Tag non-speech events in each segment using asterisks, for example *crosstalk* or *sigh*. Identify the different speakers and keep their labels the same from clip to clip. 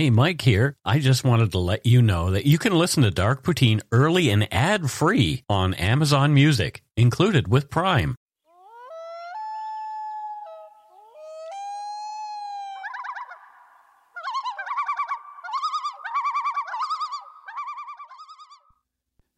Speaker 1: Hey, Mike here. I just wanted to let you know that you can listen to Dark Poutine early and ad free on Amazon Music, included with Prime.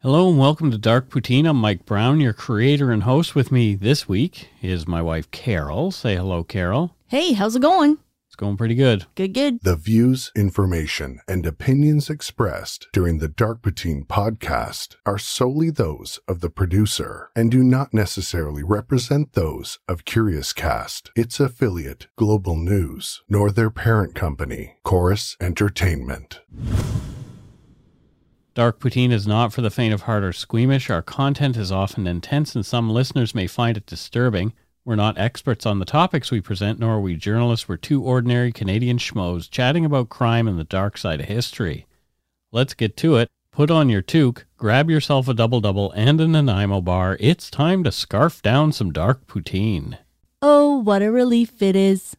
Speaker 1: Hello and welcome to Dark Poutine. I'm Mike Brown, your creator and host. With me this week is my wife Carol. Say hello, Carol.
Speaker 2: Hey, how's it going?
Speaker 1: It's going pretty good.
Speaker 2: Good, good.
Speaker 3: The views, information, and opinions expressed during the Dark Poutine podcast are solely those of the producer and do not necessarily represent those of Curious Cast, its affiliate, Global News, nor their parent company, Corus Entertainment.
Speaker 1: Dark Poutine is not for the faint of heart or squeamish. Our content is often intense, and some listeners may find it disturbing. We're not experts on the topics we present, nor are we journalists. We're two ordinary Canadian schmoes chatting about crime and the dark side of history. Let's get to it. Put on your toque, grab yourself a double double and a Nanaimo bar. It's time to scarf down some dark poutine.
Speaker 2: Oh, what a relief it is.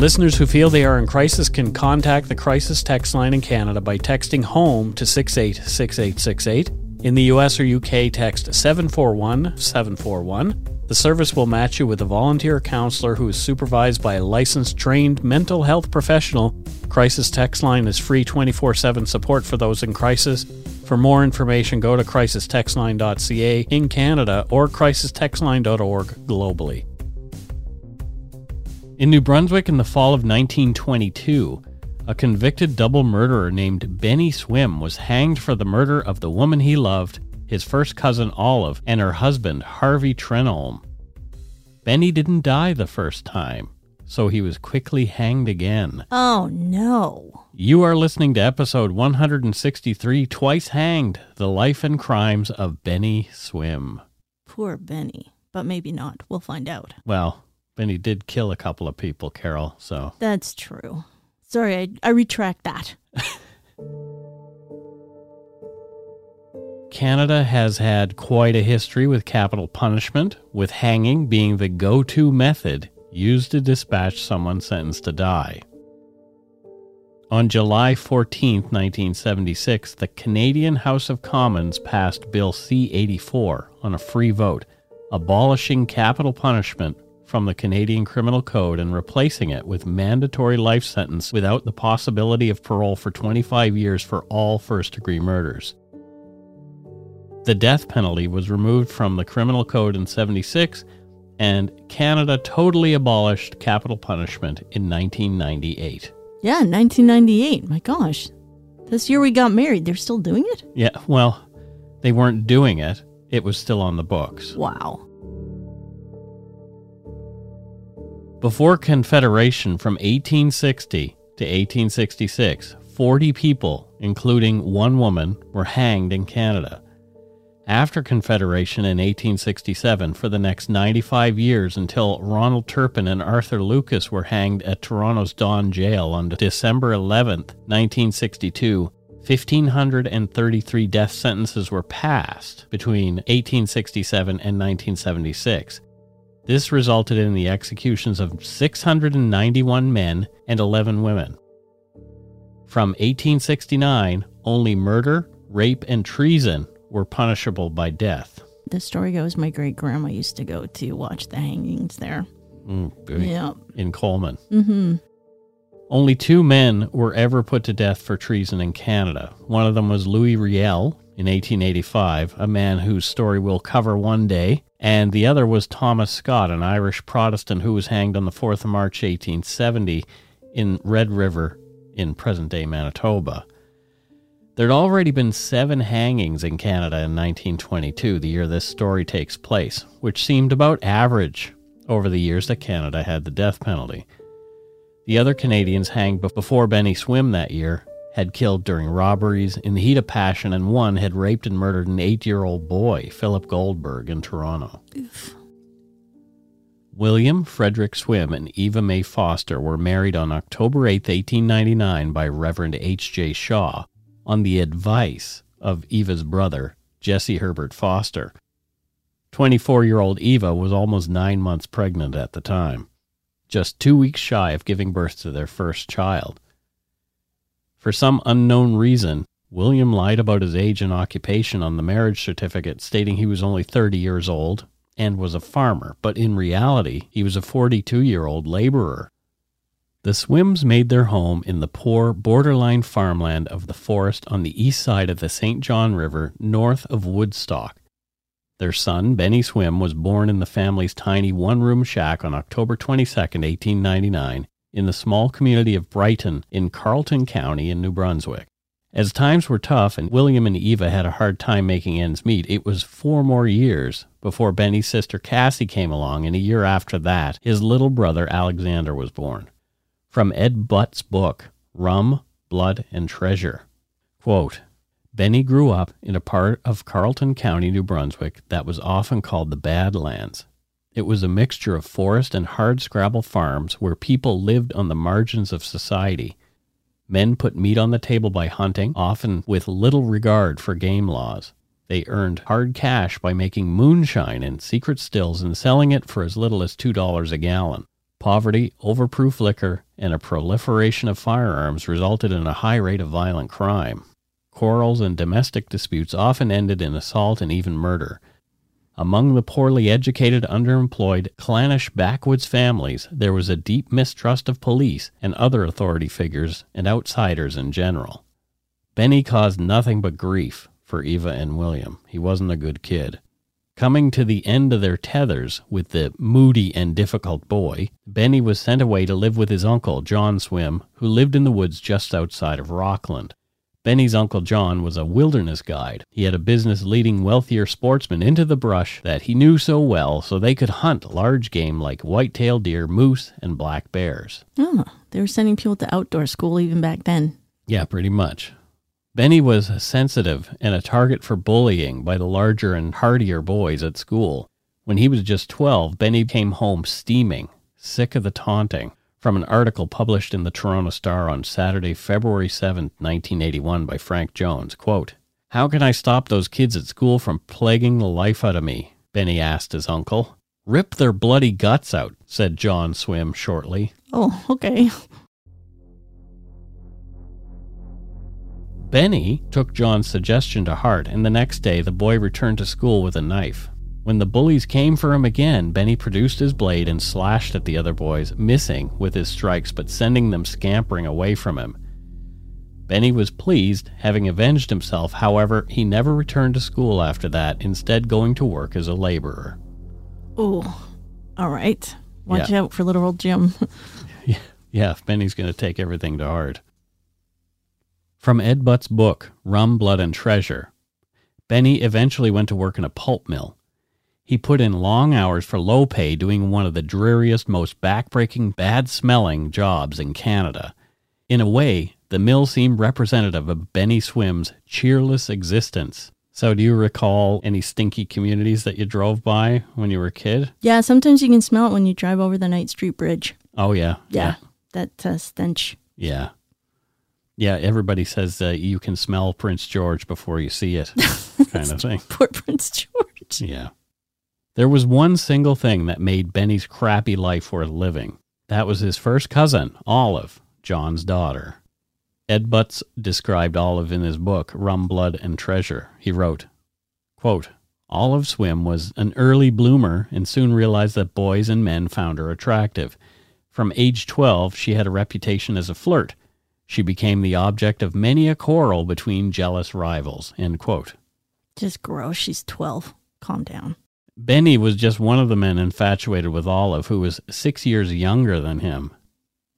Speaker 1: Listeners who feel they are in crisis can contact the crisis text line in Canada by texting HOME to 686868. In the US or UK, text 741 741. The service will match you with a volunteer counselor who is supervised by a licensed, trained mental health professional. Crisis text line is free 24 7 support for those in crisis. For more information, go to crisistextline.ca in Canada or crisistextline.org globally. In New Brunswick in the fall of 1922, a convicted double murderer named Benny Swim was hanged for the murder of the woman he loved, his first cousin Olive, and her husband Harvey Trenholm. Benny didn't die the first time, so he was quickly hanged again.
Speaker 2: Oh, no.
Speaker 1: You are listening to episode 163 Twice Hanged The Life and Crimes of Benny Swim.
Speaker 2: Poor Benny. But maybe not. We'll find out.
Speaker 1: Well, Benny did kill a couple of people, Carol, so.
Speaker 2: That's true. Sorry, I, I retract that. *laughs*
Speaker 1: Canada has had quite a history with capital punishment, with hanging being the go to method used to dispatch someone sentenced to die. On July 14, 1976, the Canadian House of Commons passed Bill C 84 on a free vote, abolishing capital punishment from the Canadian Criminal Code and replacing it with mandatory life sentence without the possibility of parole for 25 years for all first degree murders. The death penalty was removed from the Criminal Code in 76 and Canada totally abolished capital punishment in 1998.
Speaker 2: Yeah, 1998. My gosh. This year we got married. They're still doing it?
Speaker 1: Yeah, well, they weren't doing it. It was still on the books.
Speaker 2: Wow.
Speaker 1: Before Confederation from 1860 to 1866, 40 people, including one woman, were hanged in Canada. After Confederation in 1867, for the next 95 years until Ronald Turpin and Arthur Lucas were hanged at Toronto's Don Jail on December 11, 1962, 1,533 death sentences were passed between 1867 and 1976. This resulted in the executions of 691 men and 11 women. From 1869, only murder, rape, and treason were punishable by death.
Speaker 2: The story goes my great grandma used to go to watch the hangings there.
Speaker 1: Mm,
Speaker 2: Yeah.
Speaker 1: In Coleman.
Speaker 2: Mm-hmm.
Speaker 1: Only two men were ever put to death for treason in Canada. One of them was Louis Riel in 1885, a man whose story we'll cover one day, and the other was Thomas Scott, an Irish Protestant who was hanged on the 4th of March 1870 in Red River in present day Manitoba. There'd already been seven hangings in Canada in 1922, the year this story takes place, which seemed about average over the years that Canada had the death penalty. The other Canadians hanged before Benny Swim that year had killed during robberies in the heat of passion, and one had raped and murdered an eight year old boy, Philip Goldberg, in Toronto.
Speaker 2: Oof.
Speaker 1: William Frederick Swim and Eva May Foster were married on October 8, 1899, by Reverend H. J. Shaw on the advice of Eva's brother, Jesse Herbert Foster. 24 year old Eva was almost nine months pregnant at the time, just two weeks shy of giving birth to their first child. For some unknown reason, William lied about his age and occupation on the marriage certificate, stating he was only 30 years old and was a farmer, but in reality, he was a 42 year old laborer. The Swims made their home in the poor, borderline farmland of the forest on the east side of the St. John River, north of Woodstock. Their son, Benny Swim, was born in the family's tiny one room shack on October 22, 1899, in the small community of Brighton in Carleton County in New Brunswick. As times were tough and William and Eva had a hard time making ends meet, it was four more years before Benny's sister Cassie came along, and a year after that, his little brother Alexander was born. From Ed Butts' book, Rum, Blood, and Treasure. Quote, Benny grew up in a part of Carleton County, New Brunswick, that was often called the Badlands. It was a mixture of forest and hardscrabble farms where people lived on the margins of society. Men put meat on the table by hunting, often with little regard for game laws. They earned hard cash by making moonshine in secret stills and selling it for as little as $2 a gallon. Poverty, overproof liquor, and a proliferation of firearms resulted in a high rate of violent crime. Quarrels and domestic disputes often ended in assault and even murder. Among the poorly educated, underemployed, clannish backwoods families, there was a deep mistrust of police and other authority figures and outsiders in general. Benny caused nothing but grief for Eva and William. He wasn't a good kid. Coming to the end of their tethers with the moody and difficult boy, Benny was sent away to live with his uncle, John Swim, who lived in the woods just outside of Rockland. Benny's Uncle John was a wilderness guide. He had a business leading wealthier sportsmen into the brush that he knew so well so they could hunt large game like white-tailed deer, moose, and black bears.
Speaker 2: Oh, they were sending people to outdoor school even back then.
Speaker 1: Yeah, pretty much. Benny was sensitive and a target for bullying by the larger and hardier boys at school. When he was just 12, Benny came home steaming, sick of the taunting from an article published in the Toronto Star on Saturday, February 7, 1981 by Frank Jones. Quote, How can I stop those kids at school from plaguing the life out of me? Benny asked his uncle. Rip their bloody guts out, said John Swim shortly.
Speaker 2: Oh, okay.
Speaker 1: Benny took John's suggestion to heart, and the next day the boy returned to school with a knife. When the bullies came for him again, Benny produced his blade and slashed at the other boys, missing with his strikes but sending them scampering away from him. Benny was pleased, having avenged himself. However, he never returned to school after that, instead, going to work as a laborer.
Speaker 2: Oh, all right. Watch
Speaker 1: Yeah.
Speaker 2: out for little old Jim. *laughs*
Speaker 1: Yeah, Benny's going to take everything to heart. From Ed Butts' book, Rum, Blood, and Treasure, Benny eventually went to work in a pulp mill. He put in long hours for low pay doing one of the dreariest, most backbreaking, bad smelling jobs in Canada. In a way, the mill seemed representative of Benny Swim's cheerless existence. So, do you recall any stinky communities that you drove by when you were a kid?
Speaker 2: yeah, sometimes you can smell it when you drive over the Night Street Bridge.
Speaker 1: Oh, yeah.
Speaker 2: Yeah, that uh, stench.
Speaker 1: Yeah. Yeah, everybody says uh, you can smell Prince George before you see it, kind of *laughs* thing.
Speaker 2: Poor Prince George.
Speaker 1: Yeah. There was one single thing that made Benny's crappy life worth living. That was his first cousin, Olive, John's daughter. Ed Butts described Olive in his book, Rum, Blood, and Treasure. He wrote, quote, Olive Swim was an early bloomer and soon realized that boys and men found her attractive. From age 12, she had a reputation as a flirt. She became the object of many a quarrel between jealous rivals. End quote.
Speaker 2: Just gross. She's 12. Calm down.
Speaker 1: Benny was just one of the men infatuated with Olive, who was six years younger than him.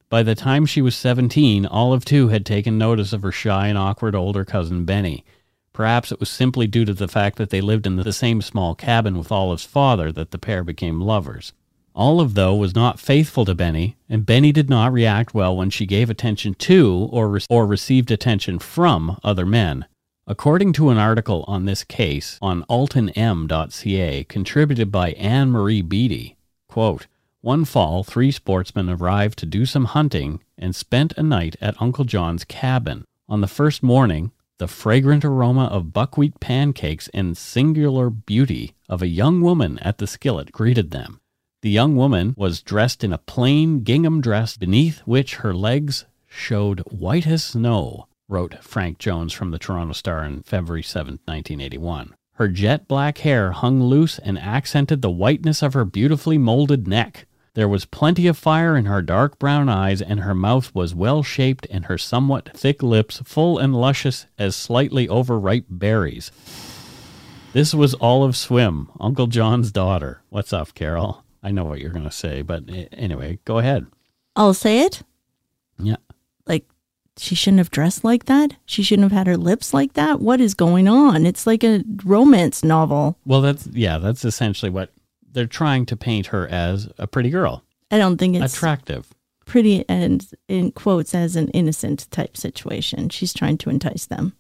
Speaker 1: By the time she was 17, Olive too had taken notice of her shy and awkward older cousin Benny. Perhaps it was simply due to the fact that they lived in the same small cabin with Olive's father that the pair became lovers. Olive, though, was not faithful to Benny, and Benny did not react well when she gave attention to or, re- or received attention from other men. According to an article on this case on altonm.ca contributed by Anne Marie Beatty, quote, one fall, three sportsmen arrived to do some hunting and spent a night at Uncle John's cabin. On the first morning, the fragrant aroma of buckwheat pancakes and singular beauty of a young woman at the skillet greeted them. The young woman was dressed in a plain gingham dress beneath which her legs showed white as snow, wrote Frank Jones from the Toronto Star on February 7, 1981. Her jet black hair hung loose and accented the whiteness of her beautifully molded neck. There was plenty of fire in her dark brown eyes, and her mouth was well shaped, and her somewhat thick lips full and luscious as slightly overripe berries. This was Olive Swim, Uncle John's daughter. What's up, Carol? I know what you're going to say, but anyway, go ahead.
Speaker 2: I'll say it.
Speaker 1: Yeah.
Speaker 2: She shouldn't have dressed like that. She shouldn't have had her lips like that. What is going on? It's like a romance novel.
Speaker 1: Well, that's, yeah, that's essentially what they're trying to paint her as a pretty girl,
Speaker 2: I don't think it's
Speaker 1: attractive.
Speaker 2: pretty and in quotes as an innocent type situation. She's trying to entice them.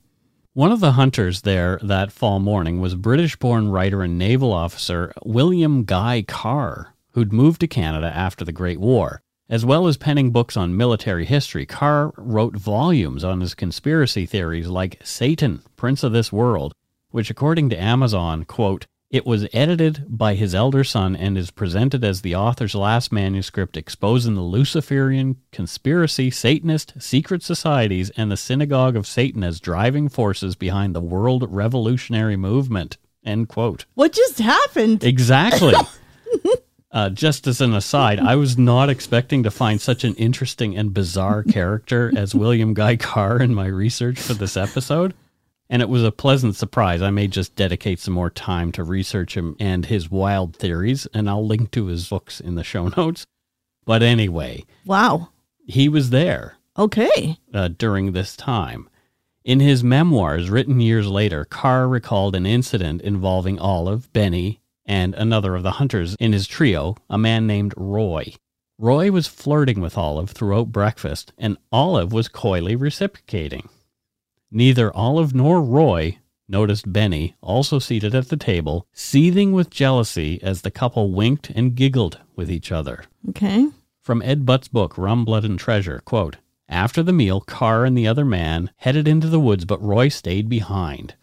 Speaker 1: One of the hunters there that fall morning was British born writer and naval officer William Guy Carr, who'd moved to Canada after the Great War. As well as penning books on military history, Carr wrote volumes on his conspiracy theories like Satan, Prince of This World, which according to Amazon, quote, it was edited by his elder son and is presented as the author's last manuscript exposing the Luciferian conspiracy, Satanist, secret societies, and the Synagogue of Satan as driving forces behind the world revolutionary movement. End quote.
Speaker 2: What just happened?
Speaker 1: Exactly. *laughs* uh, just as an aside, I was not expecting to find such an interesting and bizarre *laughs* character as William Guy Carr in my research for this episode. And it was a pleasant surprise. I may just dedicate some more time to research him and his wild theories, and I'll link to his books in the show notes. But anyway,
Speaker 2: Wow.
Speaker 1: he was there
Speaker 2: Okay.
Speaker 1: uh, during this time. In his memoirs written years later, Carr recalled an incident involving Olive, Benny, and another of the hunters in his trio, a man named Roy. Roy was flirting with Olive throughout breakfast, and Olive was coyly reciprocating. Neither Olive nor Roy noticed Benny, also seated at the table, seething with jealousy as the couple winked and giggled with each other.
Speaker 2: Okay.
Speaker 1: From Ed Butts' book, Rum, Blood, and Treasure, quote, After the meal, Carr and the other man headed into the woods, but Roy stayed behind.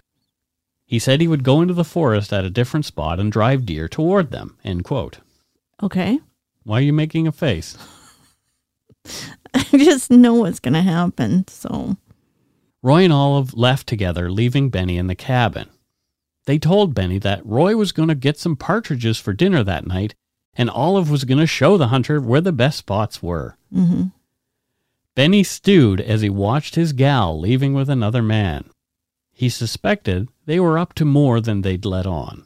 Speaker 1: He said he would go into the forest at a different spot and drive deer toward them, end quote.
Speaker 2: Okay.
Speaker 1: Why are you making a face? *laughs*
Speaker 2: I just know what's going to happen. So,
Speaker 1: Roy and Olive left together, leaving Benny in the cabin. They told Benny that Roy was going to get some partridges for dinner that night, and Olive was going to show the hunter where the best spots were.
Speaker 2: Mm-hmm.
Speaker 1: Benny stewed as he watched his gal leaving with another man. He suspected they were up to more than they'd let on.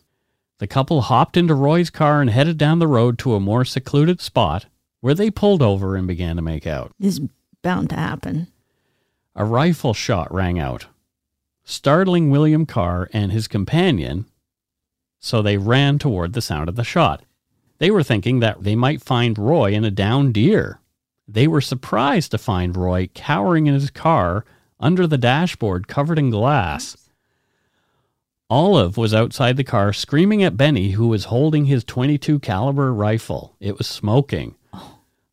Speaker 1: The couple hopped into Roy's car and headed down the road to a more secluded spot where they pulled over and began to make out.
Speaker 2: this is bound to happen.
Speaker 1: A rifle shot rang out, startling William Carr and his companion, so they ran toward the sound of the shot. They were thinking that they might find Roy in a downed deer. They were surprised to find Roy cowering in his car under the dashboard covered in glass. Olive was outside the car screaming at Benny who was holding his 22 caliber rifle. It was smoking.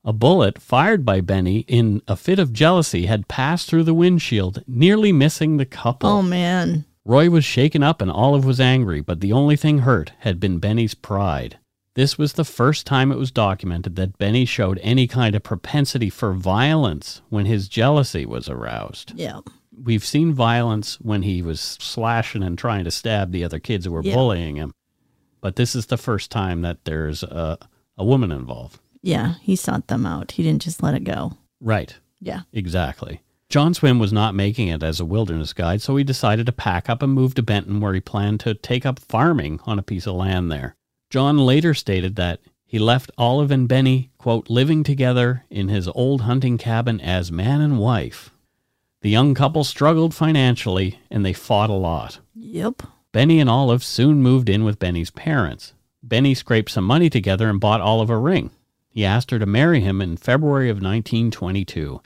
Speaker 1: A bullet fired by Benny in a fit of jealousy had passed through the windshield, nearly missing the couple.
Speaker 2: Oh, man.
Speaker 1: Roy was shaken up and Olive was angry, but the only thing hurt had been Benny's pride. This was the first time it was documented that Benny showed any kind of propensity for violence when his jealousy was aroused.
Speaker 2: Yeah.
Speaker 1: We've seen violence when he was slashing and trying to stab the other kids who were
Speaker 2: Yeah.
Speaker 1: bullying him, but this is the first time that there's a, a woman involved.
Speaker 2: Yeah. He sought them out. He didn't just let it go.
Speaker 1: Right.
Speaker 2: Yeah.
Speaker 1: Exactly. John Swim was not making it as a wilderness guide, so he decided to pack up and move to Benton, where he planned to take up farming on a piece of land there. John later stated that he left Olive and Benny, quote, living together in his old hunting cabin as man and wife. The young couple struggled financially and they fought a lot.
Speaker 2: Yep.
Speaker 1: Benny and Olive soon moved in with Benny's parents. Benny scraped some money together and bought Olive a ring. He asked her to marry him in February of 1922.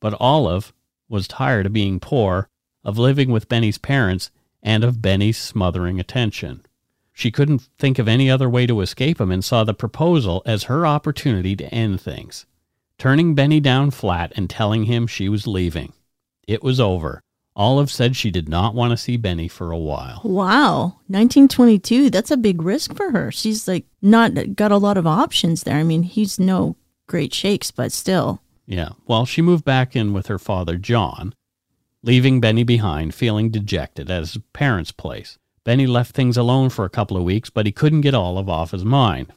Speaker 1: But Olive was tired of being poor, of living with Benny's parents, and of Benny's smothering attention. She couldn't think of any other way to escape him and saw the proposal as her opportunity to end things, turning Benny down flat and telling him she was leaving. It was over. Olive said she did not want to see Benny for a while.
Speaker 2: Wow. 1922, that's a big risk for her. She's like not got a lot of options there. I mean, he's no great shakes, but still.
Speaker 1: Yeah. Well, she moved back in with her father, John, leaving Benny behind, feeling dejected at his parents' place. Benny left things alone for a couple of weeks, but he couldn't get Olive off his mind.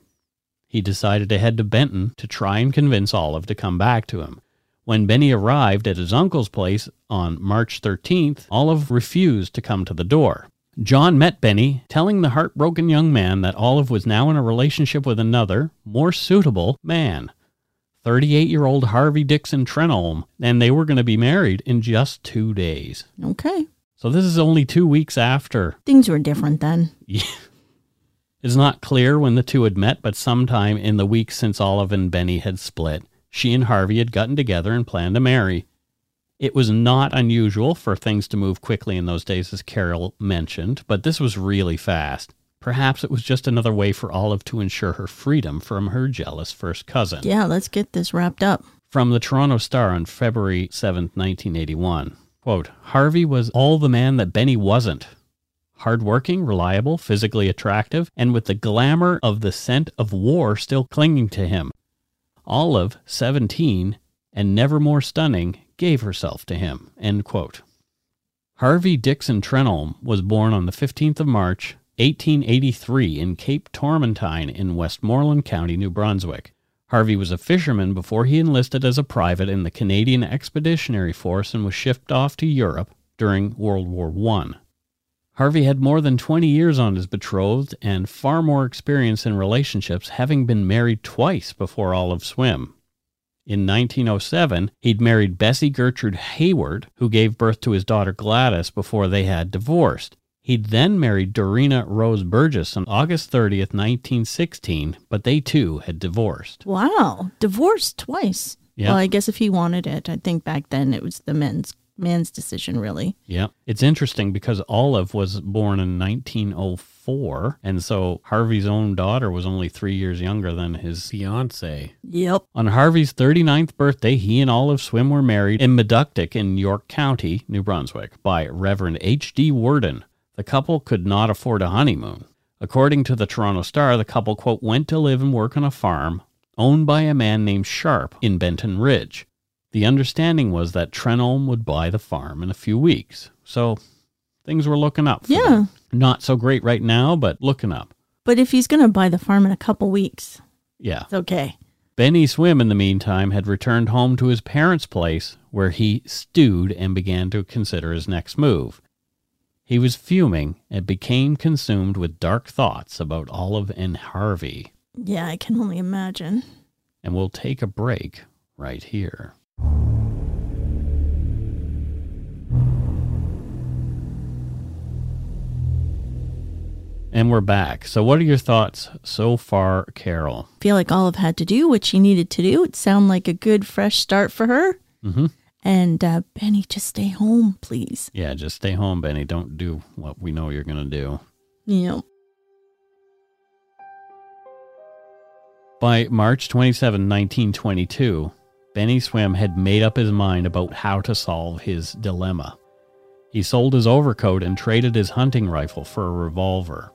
Speaker 1: He decided to head to Benton to try and convince Olive to come back to him. When Benny arrived at his uncle's place on March 13th, Olive refused to come to the door. John met Benny, telling the heartbroken young man that Olive was now in a relationship with another, more suitable man. 38 year old Harvey Dixon Trenholm, and they were going to be married in just two days.
Speaker 2: Okay.
Speaker 1: So this is only two weeks after.
Speaker 2: Things were different then.
Speaker 1: It's not clear when the two had met, but sometime in the weeks since Olive and Benny had split, she and Harvey had gotten together and planned to marry. It was not unusual for things to move quickly in those days, as Carol mentioned, but this was really fast. Perhaps it was just another way for Olive to ensure her freedom from her jealous first cousin.
Speaker 2: Yeah, let's get this wrapped up.
Speaker 1: From the Toronto Star on February 7, 1981. Quote, Harvey was all the man that Benny wasn't. Hardworking, reliable, physically attractive, and with the glamour of the scent of war still clinging to him. Olive, 17, and never more stunning, gave herself to him. Harvey Dixon Trenholm was born on the 15th of March, 1883, in Cape Tormentine in Westmoreland County, New Brunswick. Harvey was a fisherman before he enlisted as a private in the Canadian Expeditionary Force and was shipped off to Europe during World War I. Harvey had more than 20 years on his betrothed and far more experience in relationships, having been married twice before Olive Swim. In 1907, he'd married Bessie Gertrude Hayward, who gave birth to his daughter Gladys before they had divorced. He'd then married Dorina Rose Burgess on August 30th, 1916, but they too had divorced.
Speaker 2: Wow. Divorced twice.
Speaker 1: Yeah.
Speaker 2: Well, I guess if he wanted it, I think back then it was the men's man's decision really.
Speaker 1: Yeah. It's interesting because Olive was born in 1904, and so Harvey's own daughter was only three years younger than his fiance.
Speaker 2: Yep.
Speaker 1: On Harvey's 39th birthday, he and Olive Swim were married in Meductic in York County, New Brunswick, by Reverend H.D. Worden. The couple could not afford a honeymoon. According to the Toronto Star, the couple, quote, went to live and work on a farm owned by a man named Sharp in Benton Ridge. The understanding was that Trenholm would buy the farm in a few weeks. So things were looking up. for
Speaker 2: Yeah.
Speaker 1: them. Not so great right now, but looking up.
Speaker 2: But if he's going to buy the farm in a couple weeks,
Speaker 1: Yeah.
Speaker 2: it's okay.
Speaker 1: Benny Swim, in the meantime, had returned home to his parents' place where he stewed and began to consider his next move. He was fuming and became consumed with dark thoughts about Olive and Harvey.
Speaker 2: Yeah, I can only imagine.
Speaker 1: And we'll take a break right here. And we're back. So, what are your thoughts so far, Carol?
Speaker 2: feel like Olive had to do what she needed to do. It sounded like a good fresh start for her.
Speaker 1: Mm-hmm.
Speaker 2: And uh, Benny, just stay home, please.
Speaker 1: Yeah, just stay home, Benny. Don't do what we know you're going to do.
Speaker 2: Know,
Speaker 1: By March 27, 1922, Benny Swim had made up his mind about how to solve his dilemma. He sold his overcoat and traded his hunting rifle for a revolver.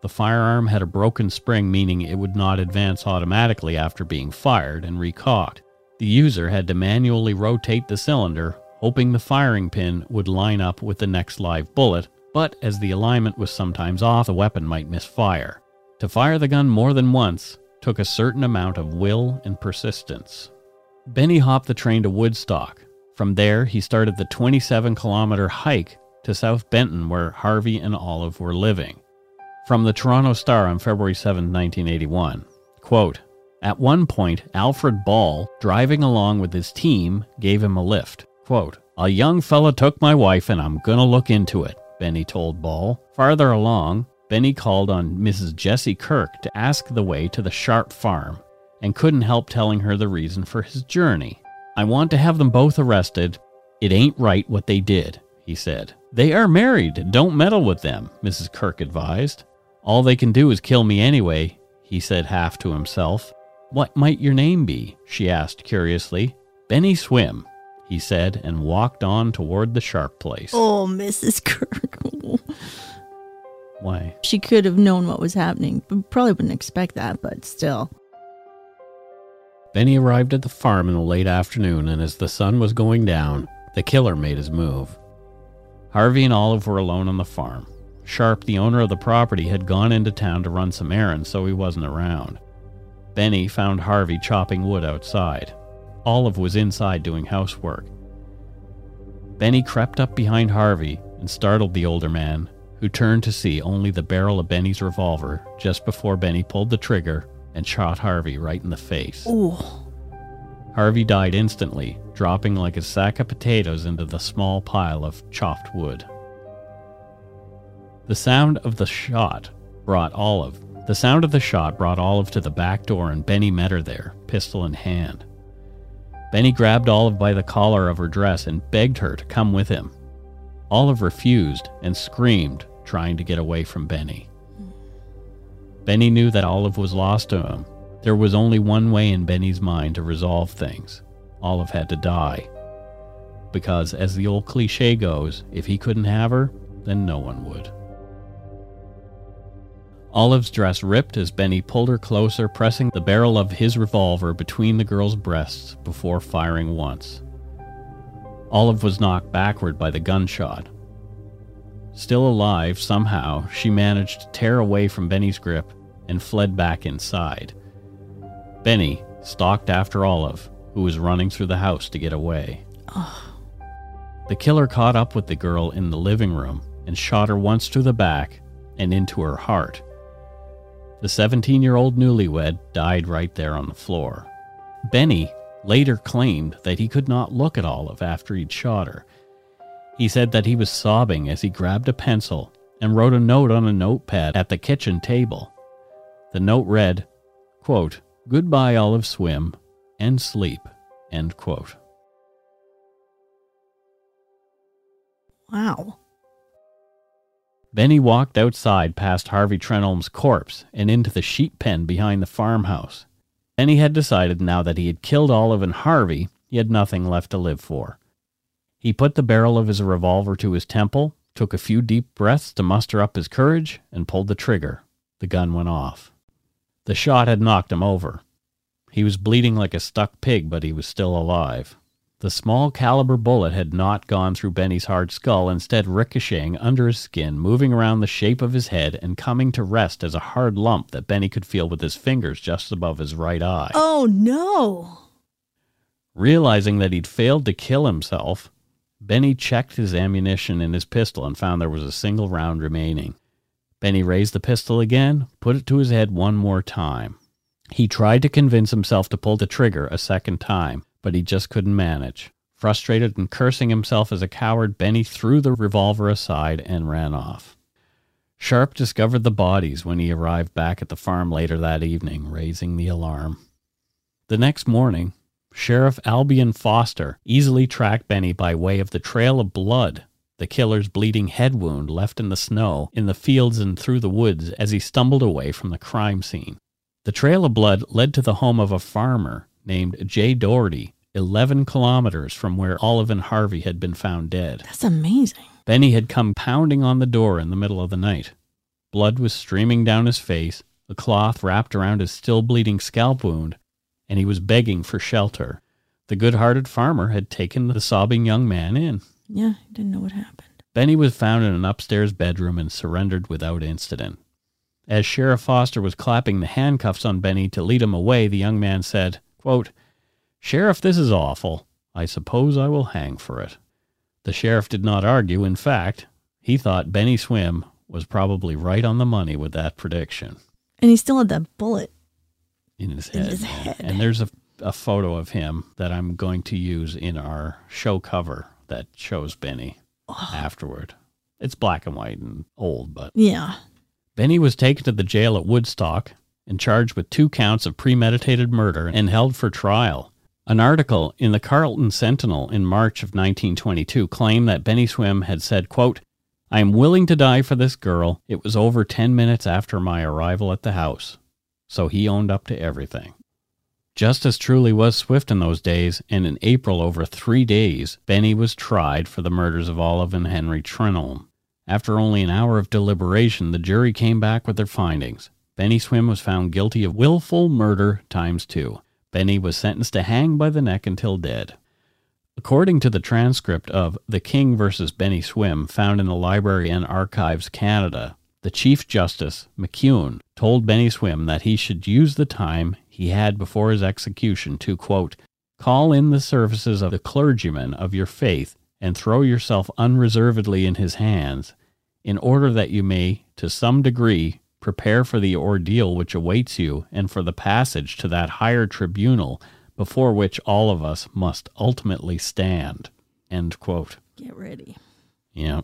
Speaker 1: The firearm had a broken spring, meaning it would not advance automatically after being fired and recocked. The user had to manually rotate the cylinder, hoping the firing pin would line up with the next live bullet, but as the alignment was sometimes off, the weapon might misfire. To fire the gun more than once took a certain amount of will and persistence. Benny hopped the train to Woodstock. From there, he started the 27 kilometer hike to South Benton, where Harvey and Olive were living. From the Toronto Star on February 7, 1981. Quote, At one point, Alfred Ball, driving along with his team, gave him a lift. Quote, A young fella took my wife and I'm gonna look into it, Benny told Ball. Farther along, Benny called on Mrs. Jessie Kirk to ask the way to the Sharp farm and couldn't help telling her the reason for his journey. I want to have them both arrested. It ain't right what they did, he said. They are married. Don't meddle with them, Mrs. Kirk advised. All they can do is kill me anyway, he said half to himself. What might your name be? she asked curiously. Benny Swim, he said, and walked on toward the sharp place.
Speaker 2: Oh, Mrs. Kirk.
Speaker 1: Why?
Speaker 2: she could have known what was happening, but probably wouldn't expect that, but still.
Speaker 1: Benny arrived at the farm in the late afternoon, and as the sun was going down, the killer made his move. Harvey and Olive were alone on the farm. Sharp, the owner of the property, had gone into town to run some errands, so he wasn't around. Benny found Harvey chopping wood outside. Olive was inside doing housework. Benny crept up behind Harvey and startled the older man, who turned to see only the barrel of Benny's revolver just before Benny pulled the trigger and shot Harvey right in the face.
Speaker 2: Ooh.
Speaker 1: Harvey died instantly, dropping like a sack of potatoes into the small pile of chopped wood. The sound of the shot brought Olive. The sound of the shot brought Olive to the back door and Benny met her there, pistol in hand. Benny grabbed Olive by the collar of her dress and begged her to come with him. Olive refused and screamed, trying to get away from Benny. Benny knew that Olive was lost to him. There was only one way in Benny's mind to resolve things Olive had to die. Because, as the old cliche goes, if he couldn't have her, then no one would. Olive's dress ripped as Benny pulled her closer, pressing the barrel of his revolver between the girl's breasts before firing once. Olive was knocked backward by the gunshot. Still alive, somehow, she managed to tear away from Benny's grip and fled back inside. Benny stalked after Olive, who was running through the house to get away. The killer caught up with the girl in the living room and shot her once to the back and into her heart. The 17 year old newlywed died right there on the floor. Benny later claimed that he could not look at Olive after he'd shot her. He said that he was sobbing as he grabbed a pencil and wrote a note on a notepad at the kitchen table. The note read, quote, Goodbye, Olive Swim, and sleep. End quote.
Speaker 2: Wow.
Speaker 1: Benny walked outside past Harvey Trenholm's corpse and into the sheep pen behind the farmhouse. Benny had decided now that he had killed Olive and Harvey, he had nothing left to live for. He put the barrel of his revolver to his temple, took a few deep breaths to muster up his courage, and pulled the trigger. The gun went off. The shot had knocked him over. He was bleeding like a stuck pig, but he was still alive. The small caliber bullet had not gone through Benny's hard skull, instead ricocheting under his skin, moving around the shape of his head and coming to rest as a hard lump that Benny could feel with his fingers just above his right eye.
Speaker 2: Oh, no.
Speaker 1: Realizing that he'd failed to kill himself, Benny checked his ammunition in his pistol and found there was a single round remaining. Benny raised the pistol again, put it to his head one more time. He tried to convince himself to pull the trigger a second time, but he just couldn't manage. Frustrated and cursing himself as a coward, Benny threw the revolver aside and ran off. Sharp discovered the bodies when he arrived back at the farm later that evening, raising the alarm. The next morning, Sheriff Albion Foster easily tracked Benny by way of the trail of blood, the killer's bleeding head wound left in the snow, in the fields, and through the woods as he stumbled away from the crime scene. The trail of blood led to the home of a farmer named Jay Doherty, 11 kilometers from where Olive and Harvey had been found dead.
Speaker 2: That's amazing.
Speaker 1: Benny had come pounding on the door in the middle of the night. Blood was streaming down his face, a cloth wrapped around his still bleeding scalp wound, and he was begging for shelter. The good hearted farmer had taken the sobbing young man in.
Speaker 2: Yeah, he didn't know what happened.
Speaker 1: Benny was found in an upstairs bedroom and surrendered without incident. As Sheriff Foster was clapping the handcuffs on Benny to lead him away, the young man said, quote, Sheriff, this is awful. I suppose I will hang for it. The sheriff did not argue. In fact, he thought Benny Swim was probably right on the money with that prediction
Speaker 2: And he still had that bullet.
Speaker 1: in his
Speaker 2: In
Speaker 1: head.
Speaker 2: his head.
Speaker 1: And there's a, a photo of him that I'm going to use in our show cover that shows Benny afterward. It's black and white and old, but
Speaker 2: Yeah.
Speaker 1: Benny was taken to the jail at Woodstock and charged with two counts of premeditated murder and held for trial. An article in the Carleton Sentinel in March of 1922 claimed that Benny Swim had said, quote, I am willing to die for this girl. It was over 10 minutes after my arrival at the house. So he owned up to everything. Just as truly was Swift in those days, and in April, over three days, Benny was tried for the murders of Olive and Henry Trenholm. After only an hour of deliberation, the jury came back with their findings. Benny Swim was found guilty of willful murder times two. Benny was sentenced to hang by the neck until dead. According to the transcript of The King versus Benny Swim found in the Library and Archives Canada, the Chief Justice, McEwen, told Benny Swim that he should use the time he had before his execution to, quote, call in the services of the clergyman of your faith and throw yourself unreservedly in his hands, in order that you may, to some degree, prepare for the ordeal which awaits you and for the passage to that higher tribunal before which all of us must ultimately stand. End quote.
Speaker 2: Get ready.
Speaker 1: Yeah.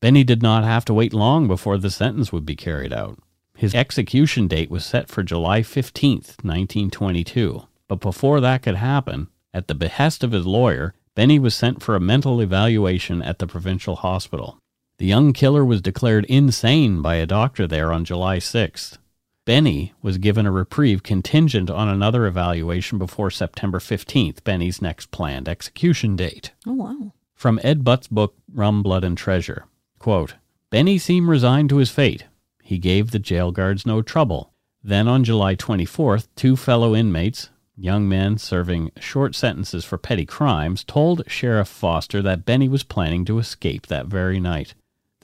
Speaker 1: Benny did not have to wait long before the sentence would be carried out. His execution date was set for July 15th, 1922. But before that could happen, at the behest of his lawyer, Benny was sent for a mental evaluation at the provincial hospital. The young killer was declared insane by a doctor there on July 6th. Benny was given a reprieve contingent on another evaluation before September 15th, Benny's next planned execution date.
Speaker 2: Oh, wow.
Speaker 1: From Ed Butts' book, Rum, Blood, and Treasure quote, Benny seemed resigned to his fate. He gave the jail guards no trouble. Then on July 24th, two fellow inmates, young men serving short sentences for petty crimes, told Sheriff Foster that Benny was planning to escape that very night.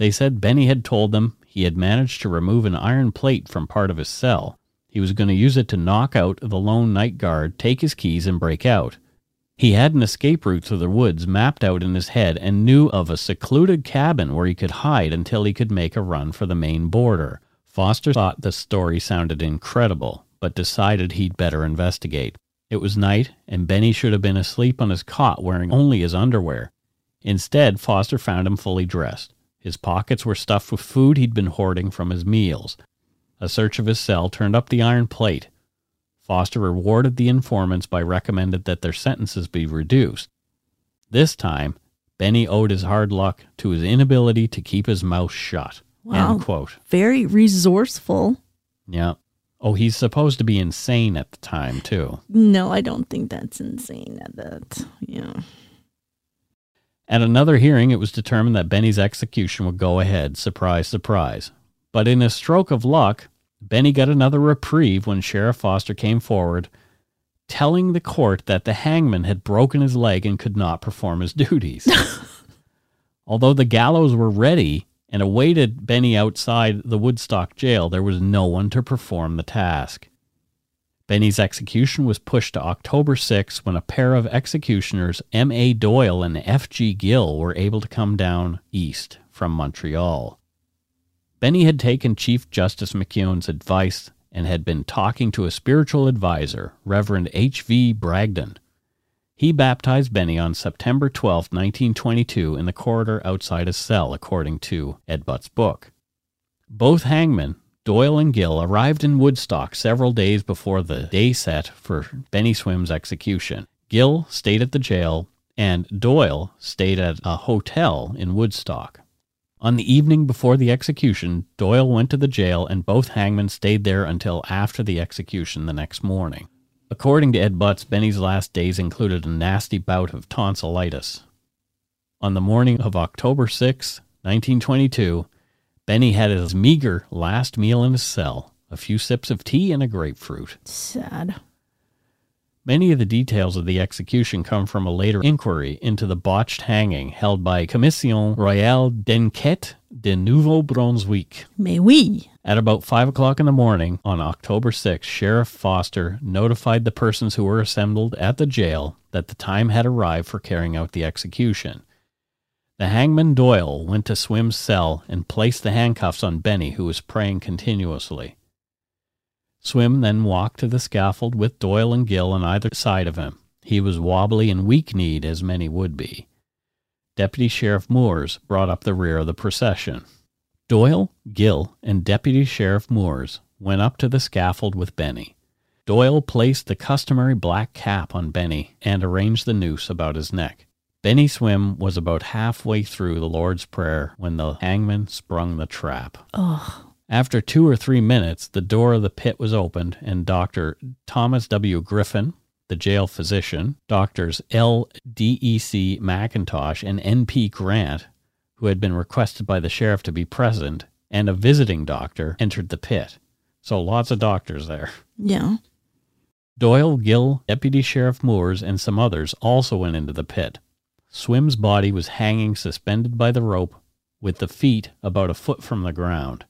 Speaker 1: They said Benny had told them he had managed to remove an iron plate from part of his cell. He was going to use it to knock out the lone night guard, take his keys, and break out. He had an escape route through the woods mapped out in his head and knew of a secluded cabin where he could hide until he could make a run for the Maine border. Foster thought the story sounded incredible, but decided he'd better investigate. It was night, and Benny should have been asleep on his cot wearing only his underwear. Instead, Foster found him fully dressed. His pockets were stuffed with food he'd been hoarding from his meals. A search of his cell turned up the iron plate. Foster rewarded the informants by recommending that their sentences be reduced. This time, Benny owed his hard luck to his inability to keep his mouth shut.
Speaker 2: Wow.
Speaker 1: End quote.
Speaker 2: Very resourceful.
Speaker 1: Yeah. Oh, he's supposed to be insane at the time, too.
Speaker 2: No, I don't think that's insane at that. Yeah.
Speaker 1: At another hearing, it was determined that Benny's execution would go ahead. Surprise, surprise. But in a stroke of luck, Benny got another reprieve when Sheriff Foster came forward, telling the court that the hangman had broken his leg and could not perform his duties. *laughs* Although the gallows were ready and awaited Benny outside the Woodstock jail, there was no one to perform the task. Benny's execution was pushed to October 6 when a pair of executioners, M.A. Doyle and F.G. Gill, were able to come down east from Montreal. Benny had taken Chief Justice McEwen's advice and had been talking to a spiritual adviser, Reverend H.V. Bragdon. He baptized Benny on September 12, 1922, in the corridor outside his cell, according to Ed Butts' book. Both hangmen, Doyle and Gill, arrived in Woodstock several days before the day set for Benny Swim's execution. Gill stayed at the jail, and Doyle stayed at a hotel in Woodstock. On the evening before the execution, Doyle went to the jail, and both hangmen stayed there until after the execution the next morning. According to Ed Butts, Benny's last days included a nasty bout of tonsillitis. On the morning of October 6, 1922, Benny had his meager last meal in his cell a few sips of tea and a grapefruit.
Speaker 2: Sad.
Speaker 1: Many of the details of the execution come from a later inquiry into the botched hanging held by Commission Royale d'Enquête de Nouveau-Brunswick.
Speaker 2: Mais oui.
Speaker 1: At about 5 o'clock in the morning on October 6, Sheriff Foster notified the persons who were assembled at the jail that the time had arrived for carrying out the execution. The hangman Doyle went to Swim's cell and placed the handcuffs on Benny, who was praying continuously. Swim then walked to the scaffold with Doyle and Gill on either side of him. He was wobbly and weak kneed, as many would be. Deputy Sheriff Moores brought up the rear of the procession. Doyle, Gill, and Deputy Sheriff Moores went up to the scaffold with Benny. Doyle placed the customary black cap on Benny and arranged the noose about his neck. Benny Swim was about halfway through the Lord's Prayer when the hangman sprung the trap.
Speaker 2: Oh,
Speaker 1: After two or three minutes, the door of the pit was opened, and Dr. Thomas W. Griffin, the jail physician, doctors L. D.E.C. McIntosh and N.P. Grant, who had been requested by the sheriff to be present, and a visiting doctor entered the pit. So lots of doctors there.
Speaker 2: yeah.
Speaker 1: Doyle, Gill, Deputy Sheriff Moores, and some others also went into the pit. Swim's body was hanging suspended by the rope with the feet about a foot from the ground.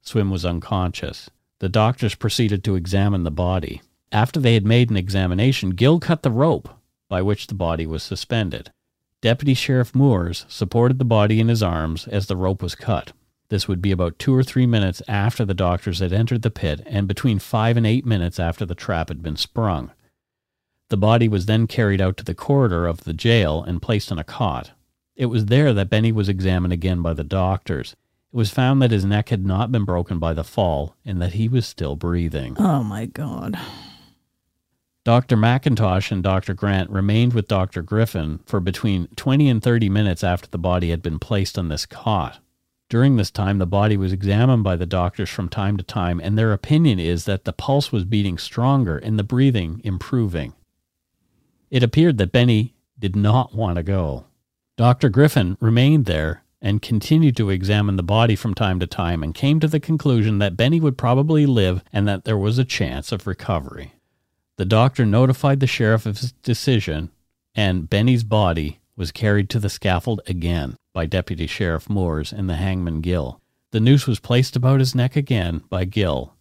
Speaker 1: Swim was unconscious. The doctors proceeded to examine the body. After they had made an examination, Gill cut the rope by which the body was suspended. Deputy Sheriff Moores supported the body in his arms as the rope was cut. This would be about two or three minutes after the doctors had entered the pit and between five and eight minutes after the trap had been sprung. The body was then carried out to the corridor of the jail and placed on a cot. It was there that Benny was examined again by the doctors. It was found that his neck had not been broken by the fall and that he was still breathing.
Speaker 2: Oh my God.
Speaker 1: Dr. McIntosh and Dr. Grant remained with Dr. Griffin for between 20 and 30 minutes after the body had been placed on this cot. During this time, the body was examined by the doctors from time to time, and their opinion is that the pulse was beating stronger and the breathing improving. It appeared that Benny did not want to go. Dr. Griffin remained there and continued to examine the body from time to time and came to the conclusion that Benny would probably live and that there was a chance of recovery. The doctor notified the sheriff of his decision, and Benny's body was carried to the scaffold again by Deputy Sheriff Moores and the hangman Gill. The noose was placed about his neck again by Gill,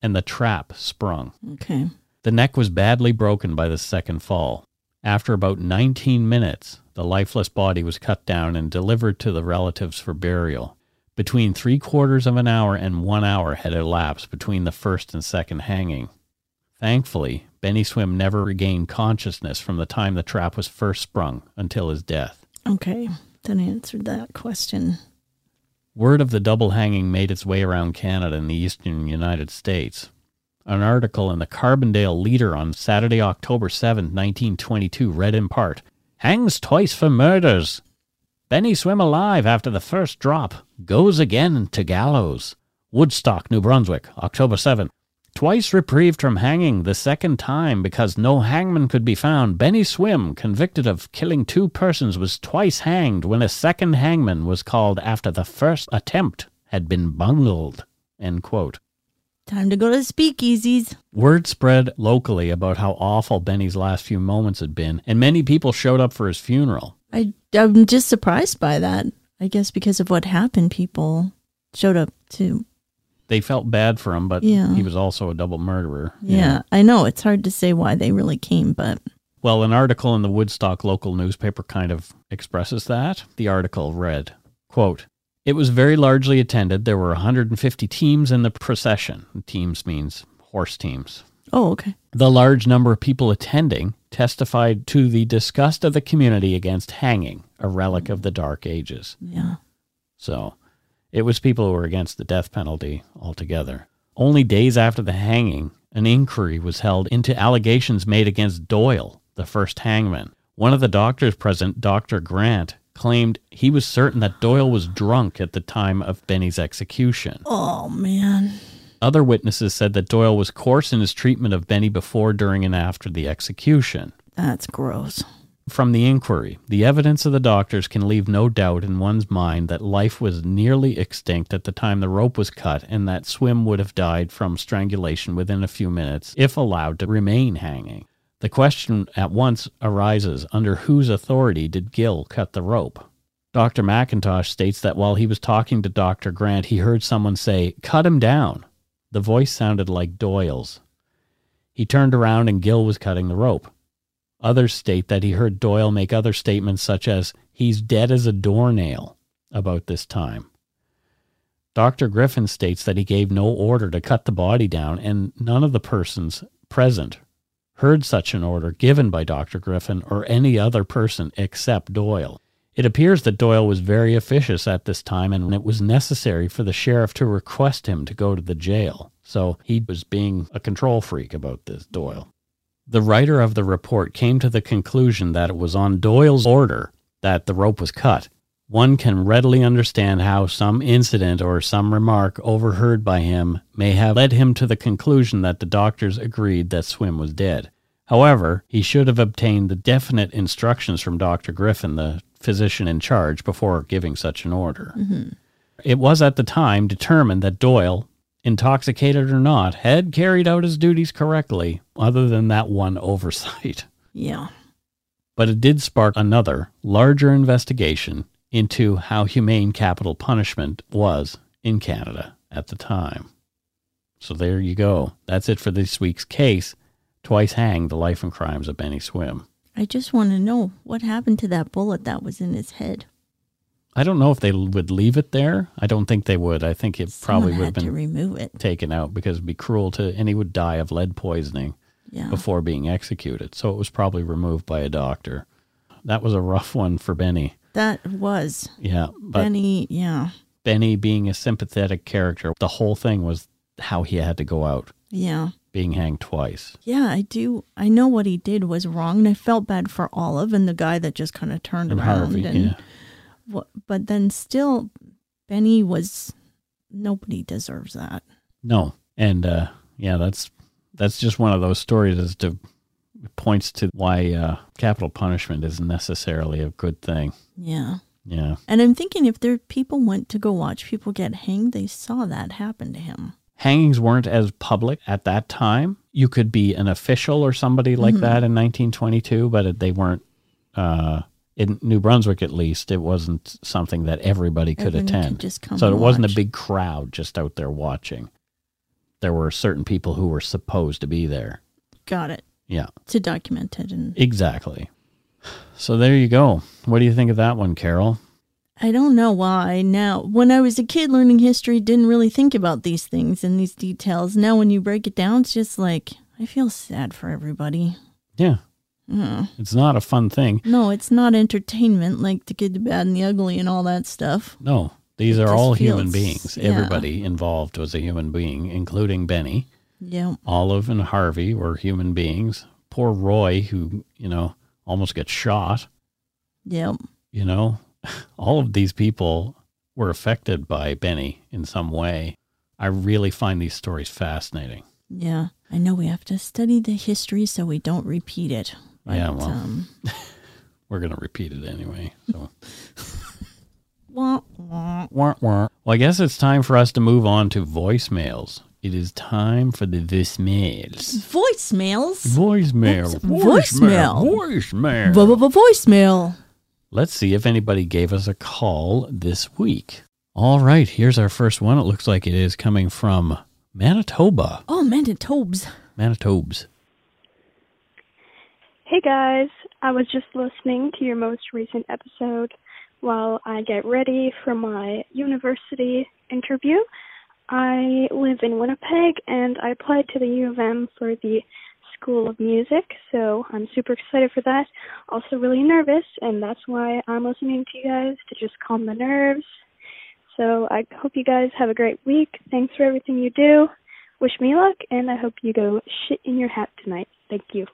Speaker 1: and the trap sprung.
Speaker 2: Okay.
Speaker 1: The neck was badly broken by the second fall. After about 19 minutes, the lifeless body was cut down and delivered to the relatives for burial. Between three quarters of an hour and one hour had elapsed between the first and second hanging. Thankfully, Benny Swim never regained consciousness from the time the trap was first sprung until his death.
Speaker 2: Okay. That answered that question.
Speaker 1: Word of the double hanging made its way around Canada and the eastern United States. An article in the Carbondale Leader on Saturday, October 7, 1922, read in part Hangs twice for murders. Benny swim alive after the first drop. Goes again to gallows. Woodstock, New Brunswick, October 7. Twice reprieved from hanging, the second time because no hangman could be found. Benny Swim, convicted of killing two persons, was twice hanged when a second hangman was called after the first attempt had been bungled.
Speaker 2: Time to go to the speakeasies.
Speaker 1: Word spread locally about how awful Benny's last few moments had been, and many people showed up for his funeral.
Speaker 2: I, I'm just surprised by that. I guess because of what happened, people showed up to.
Speaker 1: They felt bad for him, but
Speaker 2: Yeah.
Speaker 1: he was also a double murderer. you
Speaker 2: Yeah. I know it's hard to say why they really came, but
Speaker 1: Well, an article in the Woodstock local newspaper kind of expresses that. The article read, quote, It was very largely attended. There were 150 teams in the procession. Teams means horse teams.
Speaker 2: oh, okay.
Speaker 1: The large number of people attending testified to the disgust of the community against hanging, a relic of the Dark Ages.
Speaker 2: Yeah.
Speaker 1: So it was people who were against the death penalty altogether. Only days after the hanging, an inquiry was held into allegations made against Doyle, the first hangman. One of the doctors present, Dr. Grant, claimed he was certain that Doyle was drunk at the time of Benny's execution.
Speaker 2: Oh man.
Speaker 1: Other witnesses said that Doyle was coarse in his treatment of Benny before, during, and after the execution.
Speaker 2: That's gross.
Speaker 1: From the inquiry, the evidence of the doctors can leave no doubt in one's mind that life was nearly extinct at the time the rope was cut and that Swim would have died from strangulation within a few minutes if allowed to remain hanging. The question at once arises under whose authority did Gill cut the rope? Dr. McIntosh states that while he was talking to Dr. Grant, he heard someone say, Cut him down. The voice sounded like Doyle's. He turned around and Gill was cutting the rope. Others state that he heard Doyle make other statements such as, he's dead as a doornail, about this time. Dr. Griffin states that he gave no order to cut the body down, and none of the persons present heard such an order given by Dr. Griffin or any other person except Doyle. It appears that Doyle was very officious at this time and it was necessary for the sheriff to request him to go to the jail. So he was being a control freak about this, Doyle. The writer of the report came to the conclusion that it was on Doyle's order that the rope was cut. One can readily understand how some incident or some remark overheard by him may have led him to the conclusion that the doctors agreed that Swim was dead. However, he should have obtained the definite instructions from Dr. Griffin, the physician in charge, before giving such an order. Mm-hmm. It was at the time determined that Doyle, intoxicated or not, had carried out his duties correctly, other than that one oversight.
Speaker 2: Yeah.
Speaker 1: But it did spark another, larger investigation into how humane capital punishment was in Canada at the time. So there you go. That's it for this week's case. Twice hanged the life and crimes of Benny Swim.
Speaker 2: I just want to know what happened to that bullet that was in his head.
Speaker 1: I don't know if they would leave it there. I don't think they would. I think it probably would have
Speaker 2: to
Speaker 1: been
Speaker 2: remove it.
Speaker 1: taken out because it'd be cruel to, and he would die of lead poisoning
Speaker 2: Yeah.
Speaker 1: before being executed. So it was probably removed by a doctor. That was a rough one for Benny.
Speaker 2: That was
Speaker 1: Yeah,
Speaker 2: Benny. Yeah.
Speaker 1: Benny being a sympathetic character, the whole thing was how he had to go out,
Speaker 2: Yeah.
Speaker 1: being hanged twice.
Speaker 2: Yeah, I do. I know what he did was wrong, and I felt bad for Olive and the guy that just kind of turned
Speaker 1: And
Speaker 2: around.
Speaker 1: Harvey,
Speaker 2: and
Speaker 1: yeah.
Speaker 2: but then still, Benny was. Nobody deserves that.
Speaker 1: No, and uh, yeah, that's that's just one of those stories as to points to why uh, capital punishment isn't necessarily a good thing.
Speaker 2: Yeah.
Speaker 1: Yeah,
Speaker 2: And I'm thinking if there people went to go watch people get hanged, they saw that happen to him.
Speaker 1: hangings weren't as public at that time. You could be an official or somebody like
Speaker 2: Mm-hmm.
Speaker 1: that in 1922, but they weren't. Uh, in New Brunswick, at least, it wasn't something that everybody could
Speaker 2: could
Speaker 1: attend.
Speaker 2: just come
Speaker 1: so it
Speaker 2: and
Speaker 1: wasn't a big crowd just out there watching. There were certain people who were supposed to be there.
Speaker 2: Got it.
Speaker 1: Yeah,
Speaker 2: To document it. And
Speaker 1: exactly. So there you go. What do you think of that one, Carol?
Speaker 2: I don't know why now. When I was a kid learning history, didn't really think about these things and these details. Now, when you break it down, it's just like, I feel sad for everybody.
Speaker 1: Yeah,
Speaker 2: Uh,
Speaker 1: it's not a fun thing.
Speaker 2: no, it's not entertainment like the good, the bad, and the ugly and all that stuff.
Speaker 1: No, these
Speaker 2: It
Speaker 1: are all human beings.
Speaker 2: yeah.
Speaker 1: Everybody involved was a human being, including Benny.
Speaker 2: Yeah.
Speaker 1: Olive and Harvey were human beings. Poor Roy, who, you know, almost get shot,
Speaker 2: Yep.
Speaker 1: you know, *laughs* all of these people were affected by Benny in some way. I really find these stories fascinating.
Speaker 2: Yeah. I know we have to study the history so we don't repeat it.
Speaker 1: Yeah, well.
Speaker 2: um, *laughs*
Speaker 1: We're going to repeat it anyway. So, *laughs*
Speaker 2: wah, wah.
Speaker 1: wah, wah. well, I guess it's time for us to move on to voicemails. It is time for the voicemails.
Speaker 2: voicemails.
Speaker 1: Voicemail.
Speaker 2: What's voicemail?
Speaker 1: Voicemail.
Speaker 2: Vo- vo- Voicemail.
Speaker 1: Let's see if anybody gave us a call this week. All right, here's our first one. It looks like it is coming from Manitoba.
Speaker 2: Oh, Manitobes.
Speaker 1: Manitobes.
Speaker 4: Hey guys, I was just listening to your most recent episode while I get ready for my university interview. I live in Winnipeg and I applied to the U of M for the School of Music, so I'm super excited for that. Also really nervous and that's why I'm listening to you guys to just calm the nerves. So I hope you guys have a great week. Thanks for everything you do. Wish me luck and I hope you go shit in your hat tonight. Thank you.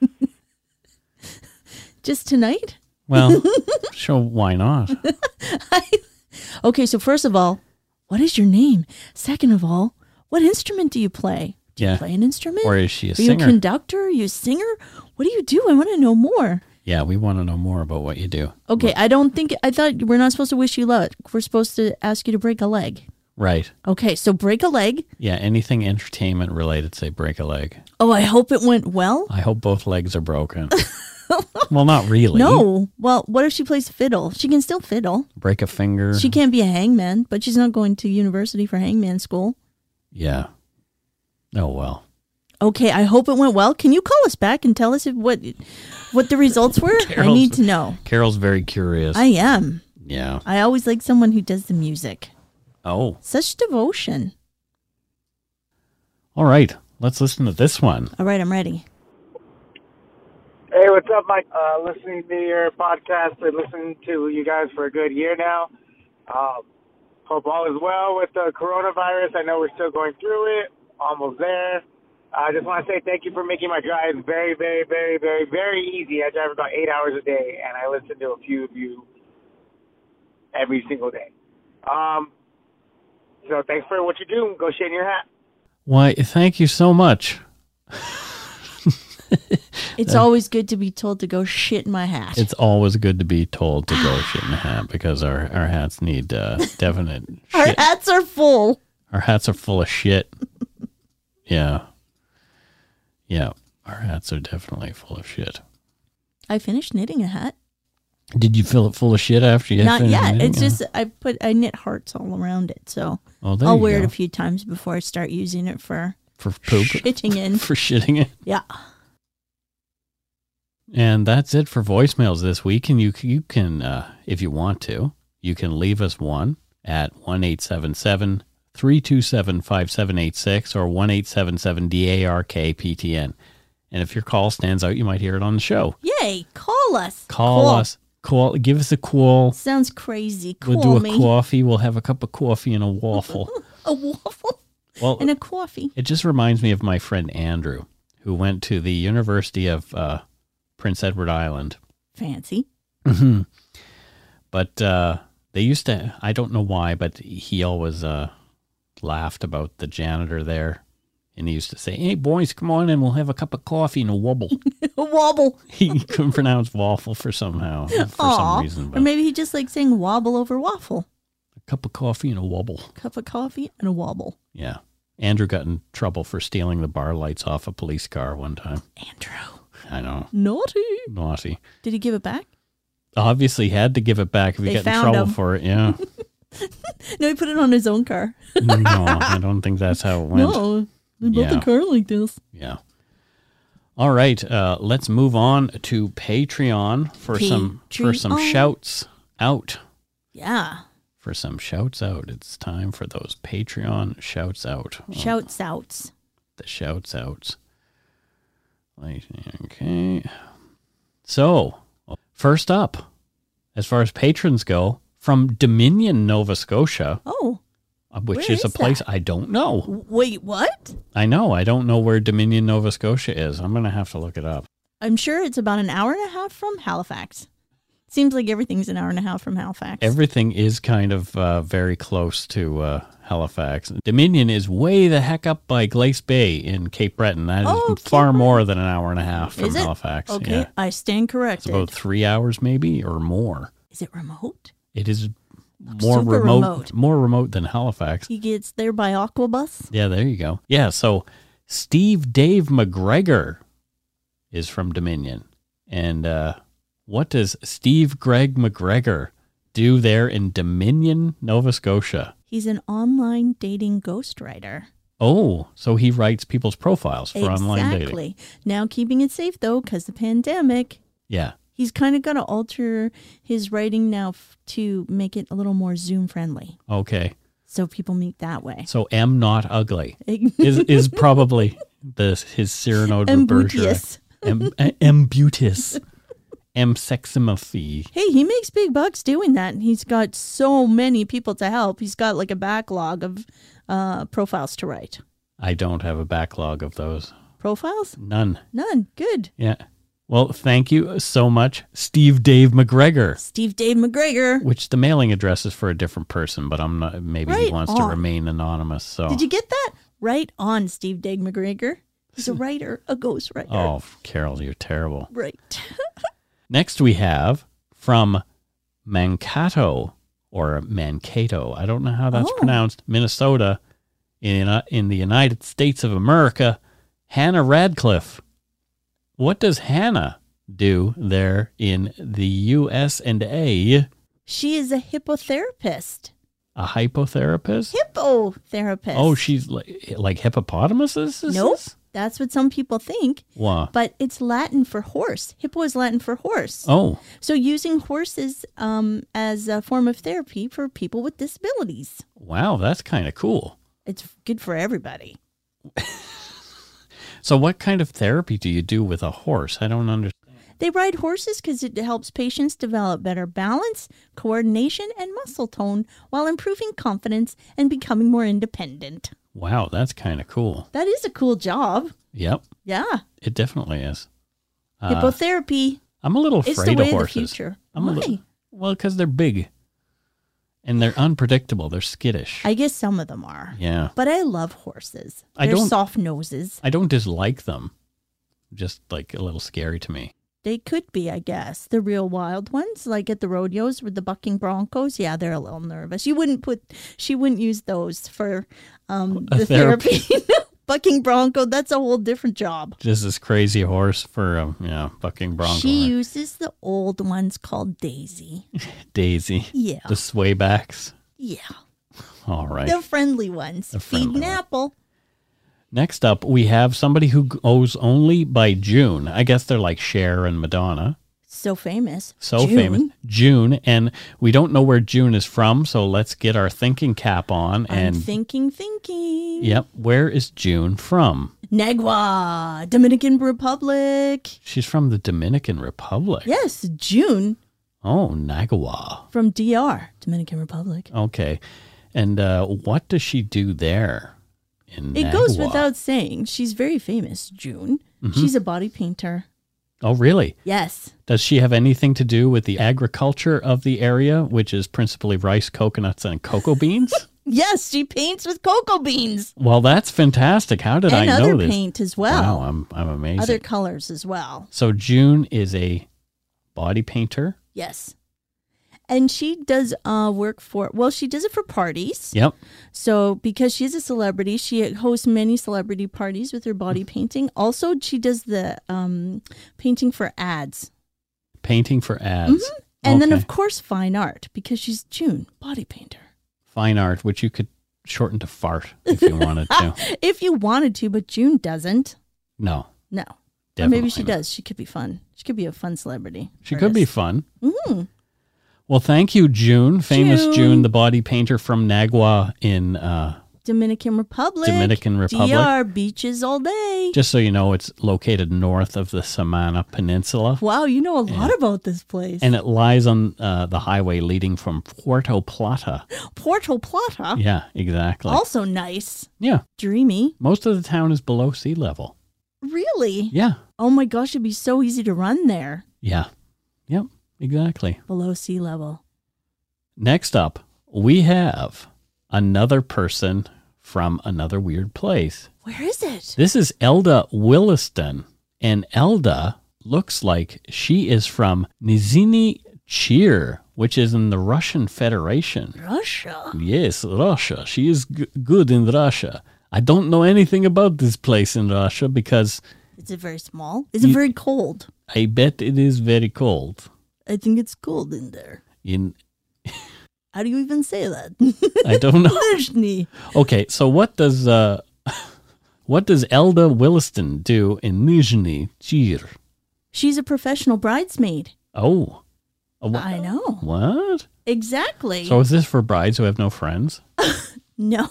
Speaker 4: *laughs*
Speaker 2: Just tonight?
Speaker 1: Well, *laughs* sure, why not? *laughs*
Speaker 2: Okay, so first of all, what is your name? Second of all, what instrument do you play? Do you play an instrument?
Speaker 1: Or is she a singer?
Speaker 2: Are you a conductor? Are you a singer? What do you do? I want to know more.
Speaker 1: Yeah, we want to know more about what you do.
Speaker 2: Okay, I don't think I thought we're not supposed to wish you luck. We're supposed to ask you to break a leg.
Speaker 1: Right.
Speaker 2: Okay, so break a leg.
Speaker 1: Yeah, anything entertainment related, say break a leg.
Speaker 2: Oh, I hope it went well.
Speaker 1: I hope both legs are broken. *laughs* *laughs* well, not really.
Speaker 2: No. Well, what if she plays fiddle? She can still fiddle.
Speaker 1: Break a finger.
Speaker 2: She can't be a hangman, but she's not going to university for hangman school.
Speaker 1: yeah. Oh, well.
Speaker 2: Okay, I hope it went well. Can you call us back and tell us if, what what the results *laughs* were? I need to know.
Speaker 1: Carol's very curious.
Speaker 2: I am.
Speaker 1: yeah.
Speaker 2: I always like someone who does the music.
Speaker 1: Oh,
Speaker 2: Such devotion.
Speaker 1: all right. Let's listen to this one.
Speaker 2: All right, I'm ready.
Speaker 5: Hey, what's up, Mike? Uh, listening to your podcast. Listening to you guys for a good year now. Um, hope all is well with the coronavirus. I know we're still going through it. Almost there. I just want to say thank you for making my drive very, very, very, very, very easy. I drive about eight hours a day, and I listen to a few of you every single day. Um, so thanks for what you do. Go in your hat.
Speaker 1: Why, thank you so much. *laughs* *laughs*
Speaker 2: It's always good to be told to go shit in my hat.
Speaker 1: It's always good to be told to go shit in the hat because our, our hats need uh, *laughs* definite
Speaker 2: Our
Speaker 1: shit.
Speaker 2: hats are full.
Speaker 1: Our hats are full of shit. *laughs* Yeah. Yeah. Our hats are definitely full of shit.
Speaker 2: I finished knitting a hat.
Speaker 1: Did you fill it full of shit after you
Speaker 2: Not yet.
Speaker 1: knitting?
Speaker 2: It's just I put I knit hearts all around it, so
Speaker 1: oh,
Speaker 2: I'll wear
Speaker 1: go.
Speaker 2: it a few times before I start using it for
Speaker 1: for poop.
Speaker 2: shitting in.
Speaker 1: for shitting it.
Speaker 2: Yeah.
Speaker 1: And that's it for voicemails this week. And you you can, uh, if you want to, you can leave us one at one eight seven seven three two seven five seven eight six or one eight seven seven DARKPTN. And if your call stands out, you might hear it on the show.
Speaker 2: Yay! Call us.
Speaker 1: Call
Speaker 2: Call.
Speaker 1: us. Call. Give us a call.
Speaker 2: Sounds crazy. Call
Speaker 1: We'll do a
Speaker 2: me.
Speaker 1: coffee. We'll have a cup of coffee and a waffle. *laughs*
Speaker 2: A waffle
Speaker 1: Well,
Speaker 2: and a coffee.
Speaker 1: It just reminds me of my friend Andrew, who went to the University of uh, Prince Edward Island.
Speaker 2: Fancy.
Speaker 1: Mhm. but uh, they used to, I don't know why, but he always uh, laughed about the janitor there. And he used to say, Hey, boys, come on in. We'll have a cup of coffee and a wobble. *laughs*
Speaker 2: A wobble. *laughs*
Speaker 1: he couldn't pronounce waffle for somehow, for
Speaker 2: Aw.
Speaker 1: some reason.
Speaker 2: Or maybe he just likes saying wobble over waffle.
Speaker 1: a cup of coffee and a wobble.
Speaker 2: Cup of coffee and a wobble.
Speaker 1: Yeah. Andrew got in trouble for stealing the bar lights off a police car one time.
Speaker 2: Andrew.
Speaker 1: I know.
Speaker 2: Naughty.
Speaker 1: Naughty.
Speaker 2: Did he give it back?
Speaker 1: Obviously had to give it back if he
Speaker 2: They
Speaker 1: got in
Speaker 2: found
Speaker 1: trouble
Speaker 2: him.
Speaker 1: for it. Yeah. *laughs*
Speaker 2: No, he put it on his own car.
Speaker 1: no, *laughs* I don't think that's how it went.
Speaker 2: No, they built
Speaker 1: Yeah.
Speaker 2: a car like this.
Speaker 1: Yeah. All right, uh, let's move on to Patreon for some for some
Speaker 2: Patreon.
Speaker 1: shouts out.
Speaker 2: Yeah.
Speaker 1: For some shouts out. It's time for those Patreon shouts out.
Speaker 2: Shouts outs.
Speaker 1: the shouts outs. Okay. So, first up, as far as patrons go, from Dominion, Nova Scotia,
Speaker 2: Oh,
Speaker 1: uh, which
Speaker 2: Where
Speaker 1: is a place
Speaker 2: that?
Speaker 1: I don't know.
Speaker 2: wait, what?
Speaker 1: I know. I don't know where Dominion, Nova Scotia is. I'm going to have to look it up.
Speaker 2: I'm sure it's about an hour and a half from Halifax. Seems like everything's an hour and a half from Halifax.
Speaker 1: Everything is kind of uh, very close to uh, Halifax. Dominion is way the heck up by Glace Bay in Cape Breton. That is
Speaker 2: Oh,
Speaker 1: far
Speaker 2: Breton.
Speaker 1: more than an hour and a half from? Halifax.
Speaker 2: okay,
Speaker 1: Yeah.
Speaker 2: I stand
Speaker 1: It's about three hours, maybe, or more.
Speaker 2: Is it remote?
Speaker 1: It is more remote,
Speaker 2: remote.
Speaker 1: more remote than Halifax.
Speaker 2: He gets there by Aquabus.
Speaker 1: Yeah, there you go. Yeah, so Steve Dave McGregor is from Dominion. And uh, what does Steve Greg McGregor do there in Dominion, Nova Scotia?
Speaker 2: He's an online dating ghostwriter.
Speaker 1: Oh, so he writes people's profiles for online dating.
Speaker 2: Exactly. Now keeping it safe though, because the pandemic.
Speaker 1: Yeah.
Speaker 2: He's kind of got to alter his writing now f- to make it a little more Zoom friendly,
Speaker 1: Okay.
Speaker 2: so people meet that way.
Speaker 1: So M not ugly *laughs* is is probably the his Cyrano de Bergerac. M eh, Ambutus. M seximophy.
Speaker 2: Hey, he makes big bucks doing that. and He's got so many people to help. He's got like a backlog of uh, profiles to write.
Speaker 1: I don't have a backlog of those.
Speaker 2: Profiles?
Speaker 1: None.
Speaker 2: None. Good.
Speaker 1: Yeah. Well, thank you so much, Steve Dave McGregor.
Speaker 2: Steve Dave McGregor.
Speaker 1: Which the mailing address is for a different person, but I'm not. Maybe he
Speaker 2: Right
Speaker 1: wants to remain anonymous. So.
Speaker 2: Did you get that? Right on, Steve Dave McGregor. He's a *laughs* writer, a ghostwriter.
Speaker 1: Oh, Carol, you're terrible.
Speaker 2: Right. *laughs*
Speaker 1: Next, we have from Mankato or Mankato. I don't know how that's
Speaker 2: Oh.
Speaker 1: pronounced. Minnesota, in uh, in the United States of America. Hannah Radcliffe. What does Hannah do there in the U.S. and A?
Speaker 2: She is a hippotherapist.
Speaker 1: A hypotherapist?
Speaker 2: Hippotherapist.
Speaker 1: Oh, she's like like hippopotamuses. is
Speaker 2: Nope. That's what some people think,
Speaker 1: Wow.
Speaker 2: but it's Latin for horse. Hippo is Latin for horse.
Speaker 1: Oh,
Speaker 2: So using horses um, as a form of therapy for people with disabilities.
Speaker 1: wow, that's kind of cool.
Speaker 2: It's good for everybody. *laughs*
Speaker 1: So, what kind of therapy do you do with a horse? I don't understand.
Speaker 2: They ride horses because it helps patients develop better balance, coordination, and muscle tone while improving confidence and becoming more independent.
Speaker 1: Wow, that's kind of cool.
Speaker 2: That is a cool job.
Speaker 1: Yep,
Speaker 2: Yeah.
Speaker 1: it definitely is. Uh,
Speaker 2: Hippotherapy
Speaker 1: I'm a little afraid of
Speaker 2: of the
Speaker 1: horses.
Speaker 2: future.
Speaker 1: I'm
Speaker 2: Why?
Speaker 1: a little, well, because they're big and they're unpredictable. They're skittish.
Speaker 2: I guess some of them are.
Speaker 1: yeah,
Speaker 2: But I love horses.
Speaker 1: I
Speaker 2: They're
Speaker 1: don't-
Speaker 2: soft noses.
Speaker 1: I don't dislike them. Just like a little scary to me.
Speaker 2: They could be, I guess. The real wild ones, like at the rodeos with the bucking broncos. Yeah, they're a little nervous. You wouldn't put, she wouldn't use those for um, *laughs* the
Speaker 1: therapy.
Speaker 2: therapy. *laughs* bucking bronco, that's a whole different job.
Speaker 1: Just this crazy horse for um, yeah, bucking bronco.
Speaker 2: She uses the old ones called Daisy. *laughs*
Speaker 1: Daisy,
Speaker 2: Yeah.
Speaker 1: the swaybacks.
Speaker 2: Yeah.
Speaker 1: All right.
Speaker 2: The friendly ones.
Speaker 1: The
Speaker 2: Feed an
Speaker 1: one.
Speaker 2: apple.
Speaker 1: Next up, we have somebody who goes only by June. I guess they're like Cher and Madonna.
Speaker 2: So famous.
Speaker 1: So
Speaker 2: June.
Speaker 1: famous. June. And we don't know where June is from, so let's get our thinking cap on.
Speaker 2: I'm
Speaker 1: And
Speaker 2: thinking, thinking.
Speaker 1: yep, where is June from?
Speaker 2: Nagua, Dominican Republic.
Speaker 1: She's from the Dominican Republic.
Speaker 2: Yes, June
Speaker 1: Oh, Nagawa.
Speaker 2: from DR, Dominican Republic.
Speaker 1: Okay. And uh, what does she do there? In
Speaker 2: It goes
Speaker 1: Nagawa?
Speaker 2: without saying. She's very famous, June.
Speaker 1: Mm-hmm.
Speaker 2: She's a body painter.
Speaker 1: Oh, really?
Speaker 2: Yes.
Speaker 1: Does she have anything to do with the agriculture of the area, which is principally rice, coconuts, and cocoa beans? *laughs*
Speaker 2: Yes, she paints with cocoa beans
Speaker 1: well, that's fantastic. How did
Speaker 2: and
Speaker 1: I know
Speaker 2: other
Speaker 1: this?
Speaker 2: paint as well.
Speaker 1: Wow, I'm I'm amazing.
Speaker 2: Other colors as well.
Speaker 1: so June is a body painter.
Speaker 2: Yes. And she does uh, work for, well, she does it for parties.
Speaker 1: Yep.
Speaker 2: So, because she's a celebrity, she hosts many celebrity parties with her body painting. Also, she does the um, painting for ads.
Speaker 1: Painting for ads.
Speaker 2: Mm-hmm. And then, of course, fine art, because she's June, body painter.
Speaker 1: fine art, which you could shorten to fart if you wanted to. *laughs*
Speaker 2: If you wanted to, but June doesn't.
Speaker 1: No.
Speaker 2: No. Or maybe she
Speaker 1: not.
Speaker 2: does. She could be fun. She could be a fun celebrity.
Speaker 1: She could be fun.
Speaker 2: Mm.
Speaker 1: Well, thank you, June. Famous June,
Speaker 2: June.
Speaker 1: the body painter from Nagua in uh,
Speaker 2: Dominican Republic.
Speaker 1: Dominican Republic.
Speaker 2: DR, beaches all day.
Speaker 1: Just so you know, it's located north of the Samana Peninsula.
Speaker 2: wow, you know a lot about this place.
Speaker 1: And it lies on uh, the highway leading from Puerto Plata. *gasps*
Speaker 2: Puerto Plata.
Speaker 1: Yeah, exactly.
Speaker 2: Also nice.
Speaker 1: Yeah,
Speaker 2: Dreamy.
Speaker 1: most of the town is below sea level.
Speaker 2: Really?
Speaker 1: Yeah,
Speaker 2: Oh my gosh, it'd be so easy to run there
Speaker 1: yeah, yep, exactly.
Speaker 2: below sea level.
Speaker 1: Next up, we have another person from another weird place.
Speaker 2: Where is it?
Speaker 1: This is Elda Williston, and Elda looks like she is from Nizhny Chir, which is in the Russian Federation.
Speaker 2: Russia.
Speaker 1: Yes, Russia. She is g- good in Russia. I don't know anything about this place in Russia because
Speaker 2: Is it very small? Is it
Speaker 1: You-
Speaker 2: very cold?
Speaker 1: I bet it is very cold.
Speaker 2: I think it's cold in there.
Speaker 1: In
Speaker 2: How do you even say that?
Speaker 1: I don't know. *laughs* Okay, so what does uh *laughs* what does Elda Williston do in Nizhny Chir?
Speaker 2: She's a professional bridesmaid.
Speaker 1: Oh. A wha-
Speaker 2: I know.
Speaker 1: What?
Speaker 2: Exactly.
Speaker 1: So is this for brides who have no friends? *laughs*
Speaker 2: no.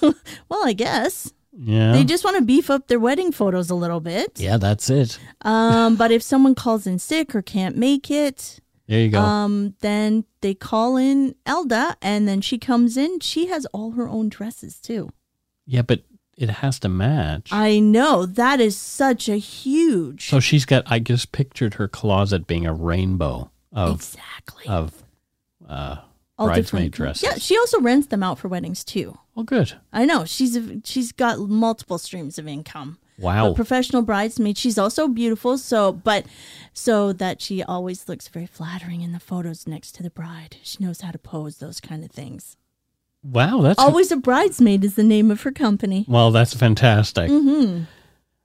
Speaker 2: well, I guess.
Speaker 1: Yeah.
Speaker 2: They just want to beef up their wedding photos a little bit.
Speaker 1: yeah, that's it.
Speaker 2: Um, but if someone calls in sick or can't make it,
Speaker 1: There you go.
Speaker 2: um, then they call in Elda and then she comes in. She has all her own dresses too.
Speaker 1: yeah, but it has to match.
Speaker 2: I know. That is such a huge.
Speaker 1: so she's got I just pictured her closet being a rainbow of
Speaker 2: exactly.
Speaker 1: of uh
Speaker 2: All
Speaker 1: bridesmaid
Speaker 2: different-
Speaker 1: dresses.
Speaker 2: Yeah, she also rents them out for weddings too.
Speaker 1: Oh good.
Speaker 2: I know. She's a, she's got multiple streams of income.
Speaker 1: Wow.
Speaker 2: a professional bridesmaid. She's also beautiful, so but so that she always looks very flattering in the photos next to the bride. She knows how to pose those kind of things.
Speaker 1: wow, that's
Speaker 2: Always a bridesmaid is the name of her company.
Speaker 1: Well, that's fantastic.
Speaker 2: hmm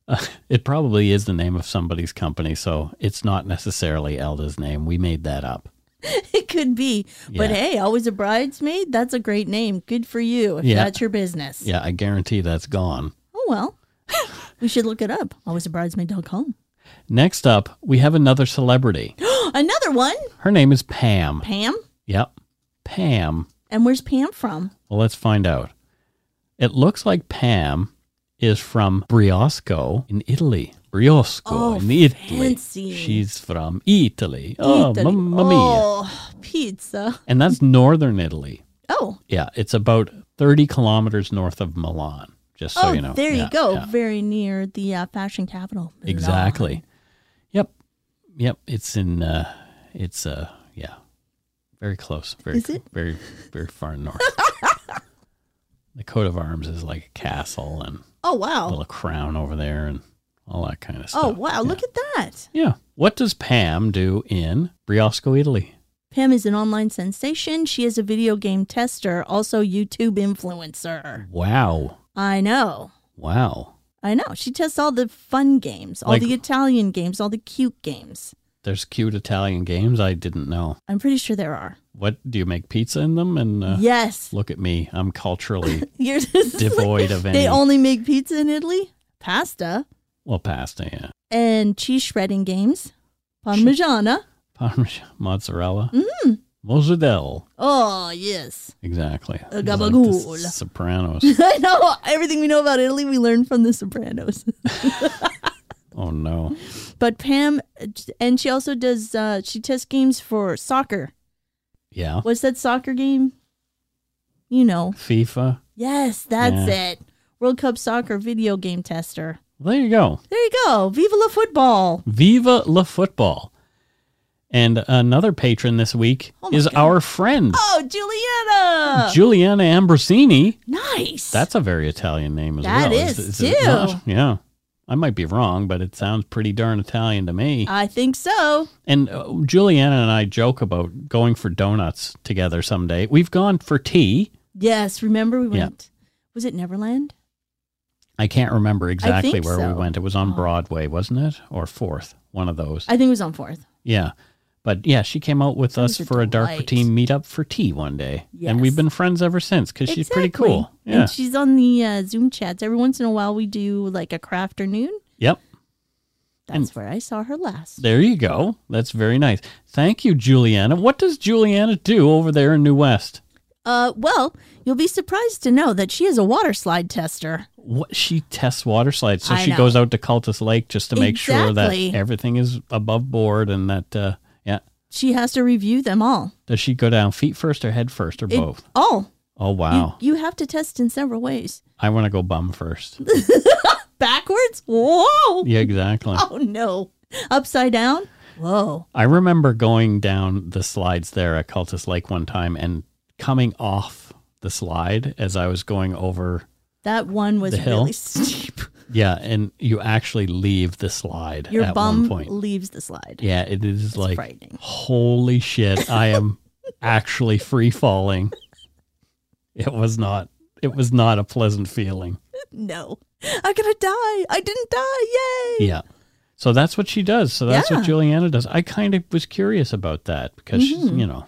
Speaker 1: Uh, *laughs* it probably is the name of somebody's company, so it's not necessarily Elda's name. We made that up. *laughs*
Speaker 2: It could be, but
Speaker 1: Yeah.
Speaker 2: hey, always a bridesmaid. That's a great name. Good for you if
Speaker 1: Yeah.
Speaker 2: that's your business.
Speaker 1: Yeah, I guarantee that's gone.
Speaker 2: Oh well, *laughs* we should look it up. AlwaysaBridesmaid.com.
Speaker 1: Next up, we have another celebrity. *gasps*
Speaker 2: Another one,
Speaker 1: Her name is Pam.
Speaker 2: Pam.
Speaker 1: Yep. Pam.
Speaker 2: And where's Pam from?
Speaker 1: Well, let's find out. It looks like Pam is from Briosco in Italy. Briosco
Speaker 2: Oh,
Speaker 1: in Italy.
Speaker 2: fancy.
Speaker 1: She's from Italy. Oh,
Speaker 2: Italy.
Speaker 1: mamma mia.
Speaker 2: Oh, pizza.
Speaker 1: And that's northern Italy.
Speaker 2: Oh,
Speaker 1: Yeah, it's about 30 kilometers north of Milan, just so
Speaker 2: oh,
Speaker 1: you know.
Speaker 2: there
Speaker 1: Yeah,
Speaker 2: you go.
Speaker 1: yeah.
Speaker 2: Very near the uh, fashion capital. Milan.
Speaker 1: Exactly. Yep. Yep. It's in, uh, it's, uh, yeah, very close. Very,
Speaker 2: Is it?
Speaker 1: very, very far north. *laughs* the coat of arms is like a castle and
Speaker 2: Oh
Speaker 1: a
Speaker 2: wow.
Speaker 1: little crown over there and all that kind of stuff.
Speaker 2: Oh wow. Look at that.
Speaker 1: Yeah. What does Pam do in Briosco, Italy?
Speaker 2: Pam is an online sensation. She is a video game tester, also YouTube influencer.
Speaker 1: Wow.
Speaker 2: I know.
Speaker 1: Wow.
Speaker 2: I know. She tests all the fun games, all
Speaker 1: Like-
Speaker 2: the Italian games, all the cute games.
Speaker 1: There's cute Italian games I didn't know.
Speaker 2: I'm pretty sure there are.
Speaker 1: What do you make pizza in them? And uh,
Speaker 2: yes.
Speaker 1: look at me, I'm culturally *laughs*
Speaker 2: You're just
Speaker 1: devoid of any.
Speaker 2: They only make pizza in Italy, pasta,
Speaker 1: well, pasta, yeah,
Speaker 2: and cheese shredding games, parmigiana.
Speaker 1: Parmesan, mozzarella,
Speaker 2: Mm.
Speaker 1: mozzarella.
Speaker 2: Oh yes,
Speaker 1: Exactly.
Speaker 2: A
Speaker 1: It's like the
Speaker 2: gabagool.
Speaker 1: Sopranos. *laughs*
Speaker 2: I know everything we know about Italy. We learned from The Sopranos. *laughs*
Speaker 1: oh no.
Speaker 2: but Pam, and she also does. Uh, she tests games for soccer.
Speaker 1: Yeah.
Speaker 2: What's that soccer game? You know.
Speaker 1: FIFA.
Speaker 2: Yes, that's
Speaker 1: Yeah.
Speaker 2: it. World Cup soccer video game tester.
Speaker 1: There you go.
Speaker 2: There you go. Viva la football.
Speaker 1: Viva la football. And another patron this week
Speaker 2: Oh
Speaker 1: is
Speaker 2: God.
Speaker 1: our friend
Speaker 2: Oh, Juliana.
Speaker 1: Juliana Ambrosini.
Speaker 2: nice.
Speaker 1: That's a very Italian name as
Speaker 2: That
Speaker 1: well.
Speaker 2: is,
Speaker 1: it
Speaker 2: too.
Speaker 1: not? Yeah. I might be wrong, but it sounds pretty darn Italian to me.
Speaker 2: I think so.
Speaker 1: and uh, Juliana and I joke about going for donuts together someday. We've gone for tea.
Speaker 2: Yes, remember we
Speaker 1: Yeah.
Speaker 2: went. Was it Neverland?
Speaker 1: I can't remember exactly where we went. It was on
Speaker 2: Oh.
Speaker 1: Broadway, wasn't it? Or Fourth, one of those.
Speaker 2: I think it was on Fourth.
Speaker 1: yeah. But yeah, she came out with
Speaker 2: That
Speaker 1: us
Speaker 2: a
Speaker 1: for a Dark
Speaker 2: delight.
Speaker 1: Team meetup for tea one day. And we've been friends ever since because she's pretty cool. Yeah.
Speaker 2: And she's on the uh, Zoom chats. Every once in a while, we do like a craft afternoon.
Speaker 1: Yep.
Speaker 2: That's where I saw her last.
Speaker 1: There you go. That's very nice. Thank you, Juliana. What does Juliana do over there in New West?
Speaker 2: Uh, well, you'll be surprised to know that she is a water slide tester.
Speaker 1: What she tests water slides, so
Speaker 2: I
Speaker 1: she
Speaker 2: know.
Speaker 1: goes out to Cultus Lake just to make sure that everything is above board and that. Uh, yeah.
Speaker 2: She has to review them all.
Speaker 1: Does she go down feet first or head first or
Speaker 2: It-
Speaker 1: both?
Speaker 2: all.
Speaker 1: Oh wow!
Speaker 2: You, you have to test in several ways.
Speaker 1: I want to go bum first. *laughs*
Speaker 2: Backwards? Whoa!
Speaker 1: yeah, exactly.
Speaker 2: Oh no. Upside down? Whoa.
Speaker 1: I remember going down the slides there at Cultus Lake one time and coming off the slide as I was going over.
Speaker 2: That one was really *laughs* steep.
Speaker 1: Yeah, and you actually leave the slide
Speaker 2: Your
Speaker 1: at
Speaker 2: bum
Speaker 1: one point.
Speaker 2: leaves the slide.
Speaker 1: Yeah, it is
Speaker 2: It's
Speaker 1: like
Speaker 2: frightening.
Speaker 1: holy shit! I am *laughs* actually free falling. It was not. It was not a pleasant feeling.
Speaker 2: No. I'm gonna die. I didn't die. Yay.
Speaker 1: Yeah. So that's what she does. So that's
Speaker 2: Yeah.
Speaker 1: what Juliana does. I kind of was curious about that because she's,
Speaker 2: Mhm.
Speaker 1: you know,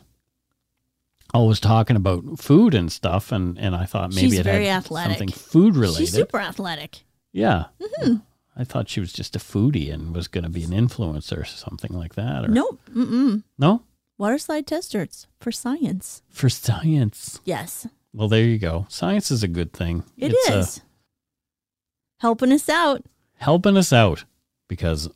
Speaker 1: always talking about food and stuff, and and I thought maybe
Speaker 2: She's
Speaker 1: it
Speaker 2: very
Speaker 1: had
Speaker 2: athletic.
Speaker 1: something food related.
Speaker 2: She's super athletic.
Speaker 1: yeah.
Speaker 2: Mhm.
Speaker 1: I thought she was just a foodie and was going to be an influencer or something like that. Or,
Speaker 2: Nope. Mm-mm.
Speaker 1: No?
Speaker 2: Water slide testers for science.
Speaker 1: For science.
Speaker 2: Yes,
Speaker 1: Well, there you go. Science is a good thing.
Speaker 2: it
Speaker 1: it's uh,
Speaker 2: is. Helping us out.
Speaker 1: helping us out because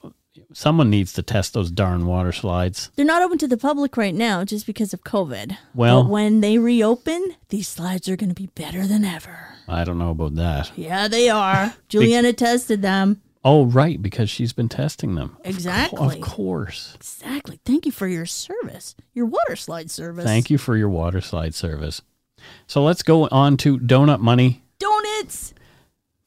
Speaker 1: someone needs to test those darn water slides.
Speaker 2: They're not open to the public right now just because of COVID.
Speaker 1: Well-
Speaker 2: but when they reopen, these slides are going to be better than ever.
Speaker 1: I don't know about that.
Speaker 2: Yeah, they are. *laughs* Juliana tested them.
Speaker 1: Oh, right, because she's been testing them. Of co-
Speaker 2: Exactly.
Speaker 1: Of course.
Speaker 2: Exactly. Thank you for your service, your water slide service.
Speaker 1: Thank you for your water slide service. So let's go on to donut money.
Speaker 2: Donuts.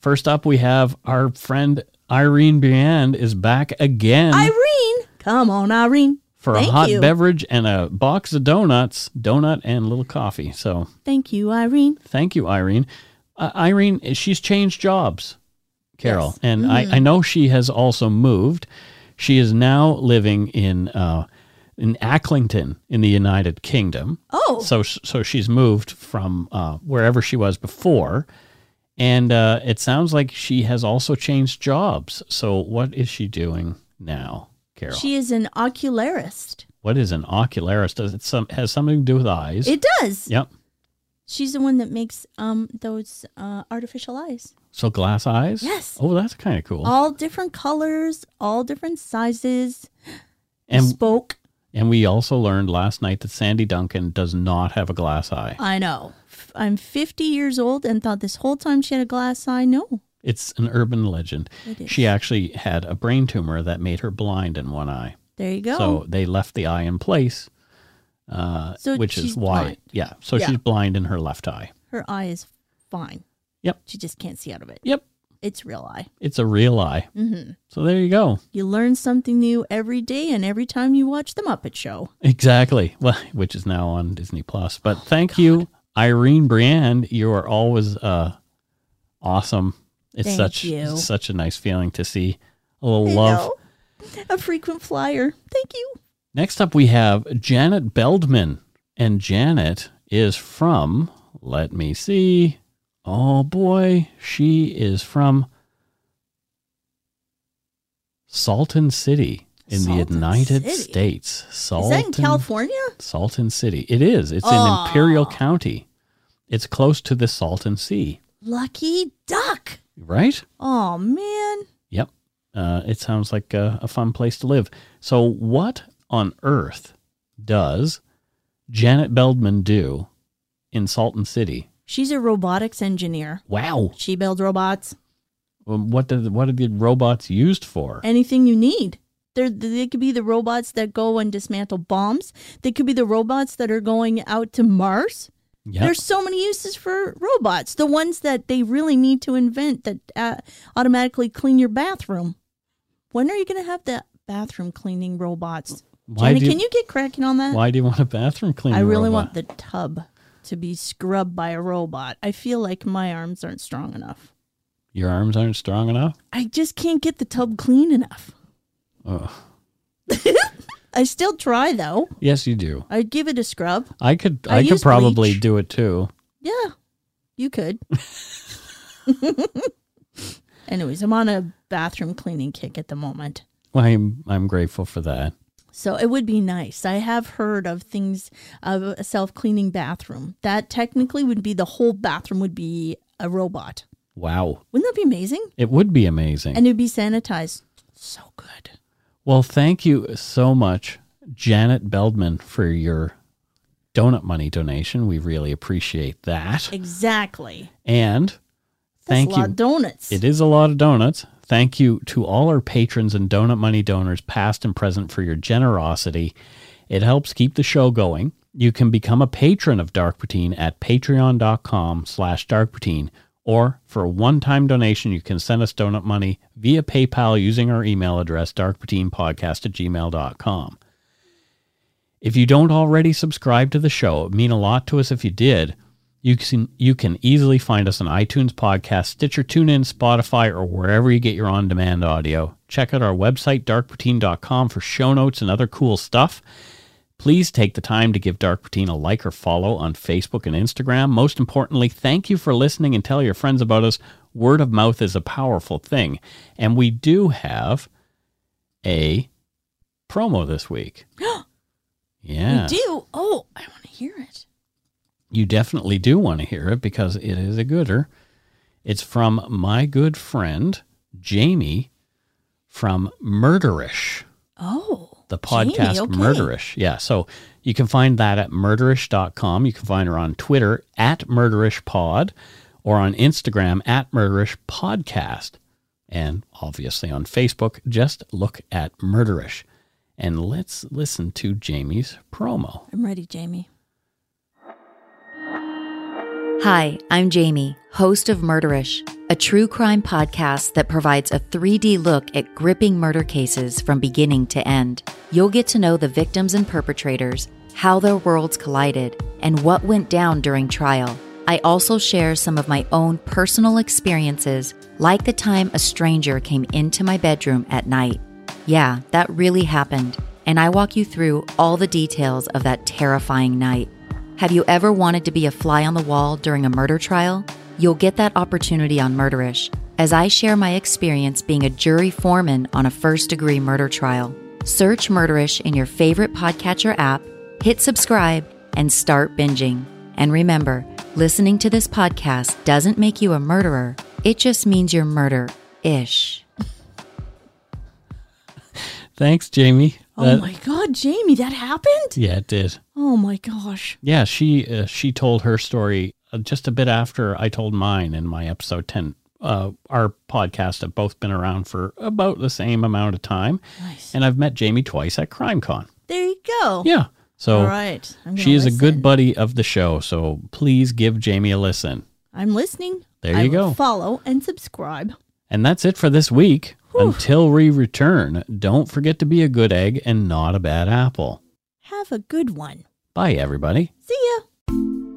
Speaker 1: First up, we have our friend Irene Briand is back again
Speaker 2: Irene. Come on, Irene.
Speaker 1: for
Speaker 2: Thank
Speaker 1: a hot
Speaker 2: you.
Speaker 1: beverage and a box of donuts, donut and a little coffee. So
Speaker 2: Thank you, Irene.
Speaker 1: thank you, Irene. Uh, Irene, she's changed jobs, Carol,
Speaker 2: Yes.
Speaker 1: and
Speaker 2: Mm.
Speaker 1: I, I know she has also moved. She is now living in uh, in Acklington in the United Kingdom.
Speaker 2: Oh,
Speaker 1: So so she's moved from uh, wherever she was before, and uh, it sounds like she has also changed jobs. So what is she doing now, Carol?
Speaker 2: she is an ocularist.
Speaker 1: what is an ocularist? Does it some has something to do with eyes?
Speaker 2: It does.
Speaker 1: Yep.
Speaker 2: She's the one that makes um those uh, artificial eyes.
Speaker 1: So glass eyes?
Speaker 2: Yes.
Speaker 1: Oh, that's kind of cool.
Speaker 2: All different colors, all different sizes.
Speaker 1: and
Speaker 2: Spoke.
Speaker 1: and we also learned last night that Sandy Duncan does not have a glass eye.
Speaker 2: I know. I'm 50 years old and thought this whole time she had a glass eye. No.
Speaker 1: It's an urban legend.
Speaker 2: It is.
Speaker 1: She actually had a brain tumor that made her blind in one eye.
Speaker 2: There you go.
Speaker 1: So they left the eye in place, uh,
Speaker 2: So
Speaker 1: which is why,
Speaker 2: blind.
Speaker 1: yeah. So
Speaker 2: Yeah.
Speaker 1: she's blind in her left eye.
Speaker 2: Her eye is fine.
Speaker 1: Yep.
Speaker 2: She just can't see out of it.
Speaker 1: Yep.
Speaker 2: It's real eye.
Speaker 1: It's a real eye.
Speaker 2: hmm
Speaker 1: So there you go.
Speaker 2: You learn something new every day and every time you watch The Muppet Show.
Speaker 1: Exactly. Well, *laughs* which is now on Disney Plus. But thank you, Irene Briand. You are always uh, awesome. It's
Speaker 2: Thank
Speaker 1: such
Speaker 2: you.
Speaker 1: such a nice feeling to see a little
Speaker 2: I
Speaker 1: love.
Speaker 2: know. A frequent flyer. Thank you.
Speaker 1: Next up, we have Janet Beldman. And Janet is from, let me see. Oh boy, she is from Salton City in the United
Speaker 2: City?
Speaker 1: States.
Speaker 2: Is
Speaker 1: Salton,
Speaker 2: that in California?
Speaker 1: Salton City. It is. It's in Imperial County. It's close to the Salton Sea,
Speaker 2: Lucky duck.
Speaker 1: right?
Speaker 2: Oh, man.
Speaker 1: Yep. Uh, it sounds like a, a fun place to live. So, what on earth does Janet Beldman do in Salton City?
Speaker 2: She's a robotics engineer.
Speaker 1: Wow.
Speaker 2: She builds robots.
Speaker 1: Um, What did what are the robots used for?
Speaker 2: Anything you need. They're, they could be the robots that go and dismantle bombs. They could be the robots that are going out to Mars.
Speaker 1: Yep.
Speaker 2: There's so many uses for robots. The ones that they really need to invent that uh, automatically clean your bathroom. When are you going to have that bathroom cleaning robots?
Speaker 1: Why
Speaker 2: Jenny,
Speaker 1: you-
Speaker 2: can you get cracking on that?
Speaker 1: Why do you want a bathroom cleaner?
Speaker 2: I really
Speaker 1: robot?
Speaker 2: want the tub to be scrubbed by a robot. I feel like my arms aren't strong enough.
Speaker 1: Your arms aren't strong enough.
Speaker 2: I just can't get the tub clean enough.
Speaker 1: Ugh. *laughs*
Speaker 2: I still try though.
Speaker 1: Yes, you do.
Speaker 2: I'd give it a scrub.
Speaker 1: I could.
Speaker 2: I
Speaker 1: I, could
Speaker 2: use
Speaker 1: probably
Speaker 2: bleach.
Speaker 1: do it too.
Speaker 2: Yeah, you could. *laughs* *laughs* Anyways, I'm on a bathroom cleaning kick at the moment.
Speaker 1: I'm I'm grateful for that.
Speaker 2: So it would be nice. I have heard of things of a self cleaning bathroom. That technically would be the whole bathroom would be a robot.
Speaker 1: Wow,
Speaker 2: Wouldn't that be amazing?
Speaker 1: it would be amazing.
Speaker 2: And it would be sanitized. So good.
Speaker 1: Well, thank you so much, Janet Beldman, for your donut money donation. We really appreciate that.
Speaker 2: Exactly.
Speaker 1: And
Speaker 2: That's
Speaker 1: thank
Speaker 2: a lot
Speaker 1: you.
Speaker 2: of donuts.
Speaker 1: It is a lot of donuts. Thank you to all our patrons and donut money donors, past and present, for your generosity. It helps keep the show going. You can become a patron of Dark Poutine at patreon.com slash darkpoutine. Or for a one-time donation, you can send us donut money via PayPal using our email address, darkpoutinepodcast at gmail.com. If you don't already subscribe to the show, it would mean a lot to us if you did. You can you can easily find us on iTunes Podcast, Stitcher, TuneIn, Spotify, or wherever you get your on-demand audio. Check out our website, darkpoutine.com, for show notes and other cool stuff. Please take the time to give Dark Poutine a like or follow on Facebook and Instagram. Most importantly, thank you for listening and tell your friends about us. Word of mouth is a powerful thing. And we do have a promo this week. *gasps* yeah.
Speaker 2: We do. Oh, I want to hear it.
Speaker 1: You definitely do want to hear it because it is a gooder. It's from my good friend, Jamie from Murderish,
Speaker 2: Oh,
Speaker 1: the podcast
Speaker 2: okay.
Speaker 1: Murderish. Yeah. So you can find that at murderish.com. You can find her on Twitter at murderishpod or on Instagram at murderishpodcast. And obviously on Facebook, just look at Murderish. And let's listen to Jamie's promo.
Speaker 2: I'm ready, Jamie.
Speaker 6: Hi, I'm Jamie, host of Murderish, a true crime podcast that provides a 3D look at gripping murder cases from beginning to end. You'll get to know the victims and perpetrators, how their worlds collided, and what went down during trial. I also share some of my own personal experiences, like the time a stranger came into my bedroom at night. Yeah, that really happened, and I walk you through all the details of that terrifying night. Have you ever wanted to be a fly on the wall during a murder trial? You'll get that opportunity on Murderish as I share my experience being a jury foreman on a first degree murder trial. Search Murderish in your favorite podcatcher app, hit subscribe, and start binging. And remember, Listening to this podcast doesn't make you a murderer, it just means you're murder ish.
Speaker 1: Thanks, Jamie.
Speaker 2: Oh my God, Jamie, that happened?
Speaker 1: Yeah, it did.
Speaker 2: Oh my gosh.
Speaker 1: Yeah, she uh, she told her story uh, just a bit after I told mine in my episode 10. Uh, our podcast have both been around for about the same amount of time.
Speaker 2: Nice.
Speaker 1: And I've met Jamie twice at CrimeCon.
Speaker 2: There you go.
Speaker 1: Yeah. So
Speaker 2: All right.
Speaker 1: She is a good buddy of the show. So please give Jamie a listen.
Speaker 2: I'm listening.
Speaker 1: There
Speaker 2: I
Speaker 1: you go.
Speaker 2: Follow and subscribe.
Speaker 1: And that's it for this week. Until we return, don't forget to be a good egg and not a bad apple.
Speaker 2: Have a good one.
Speaker 1: Bye, everybody.
Speaker 2: See ya.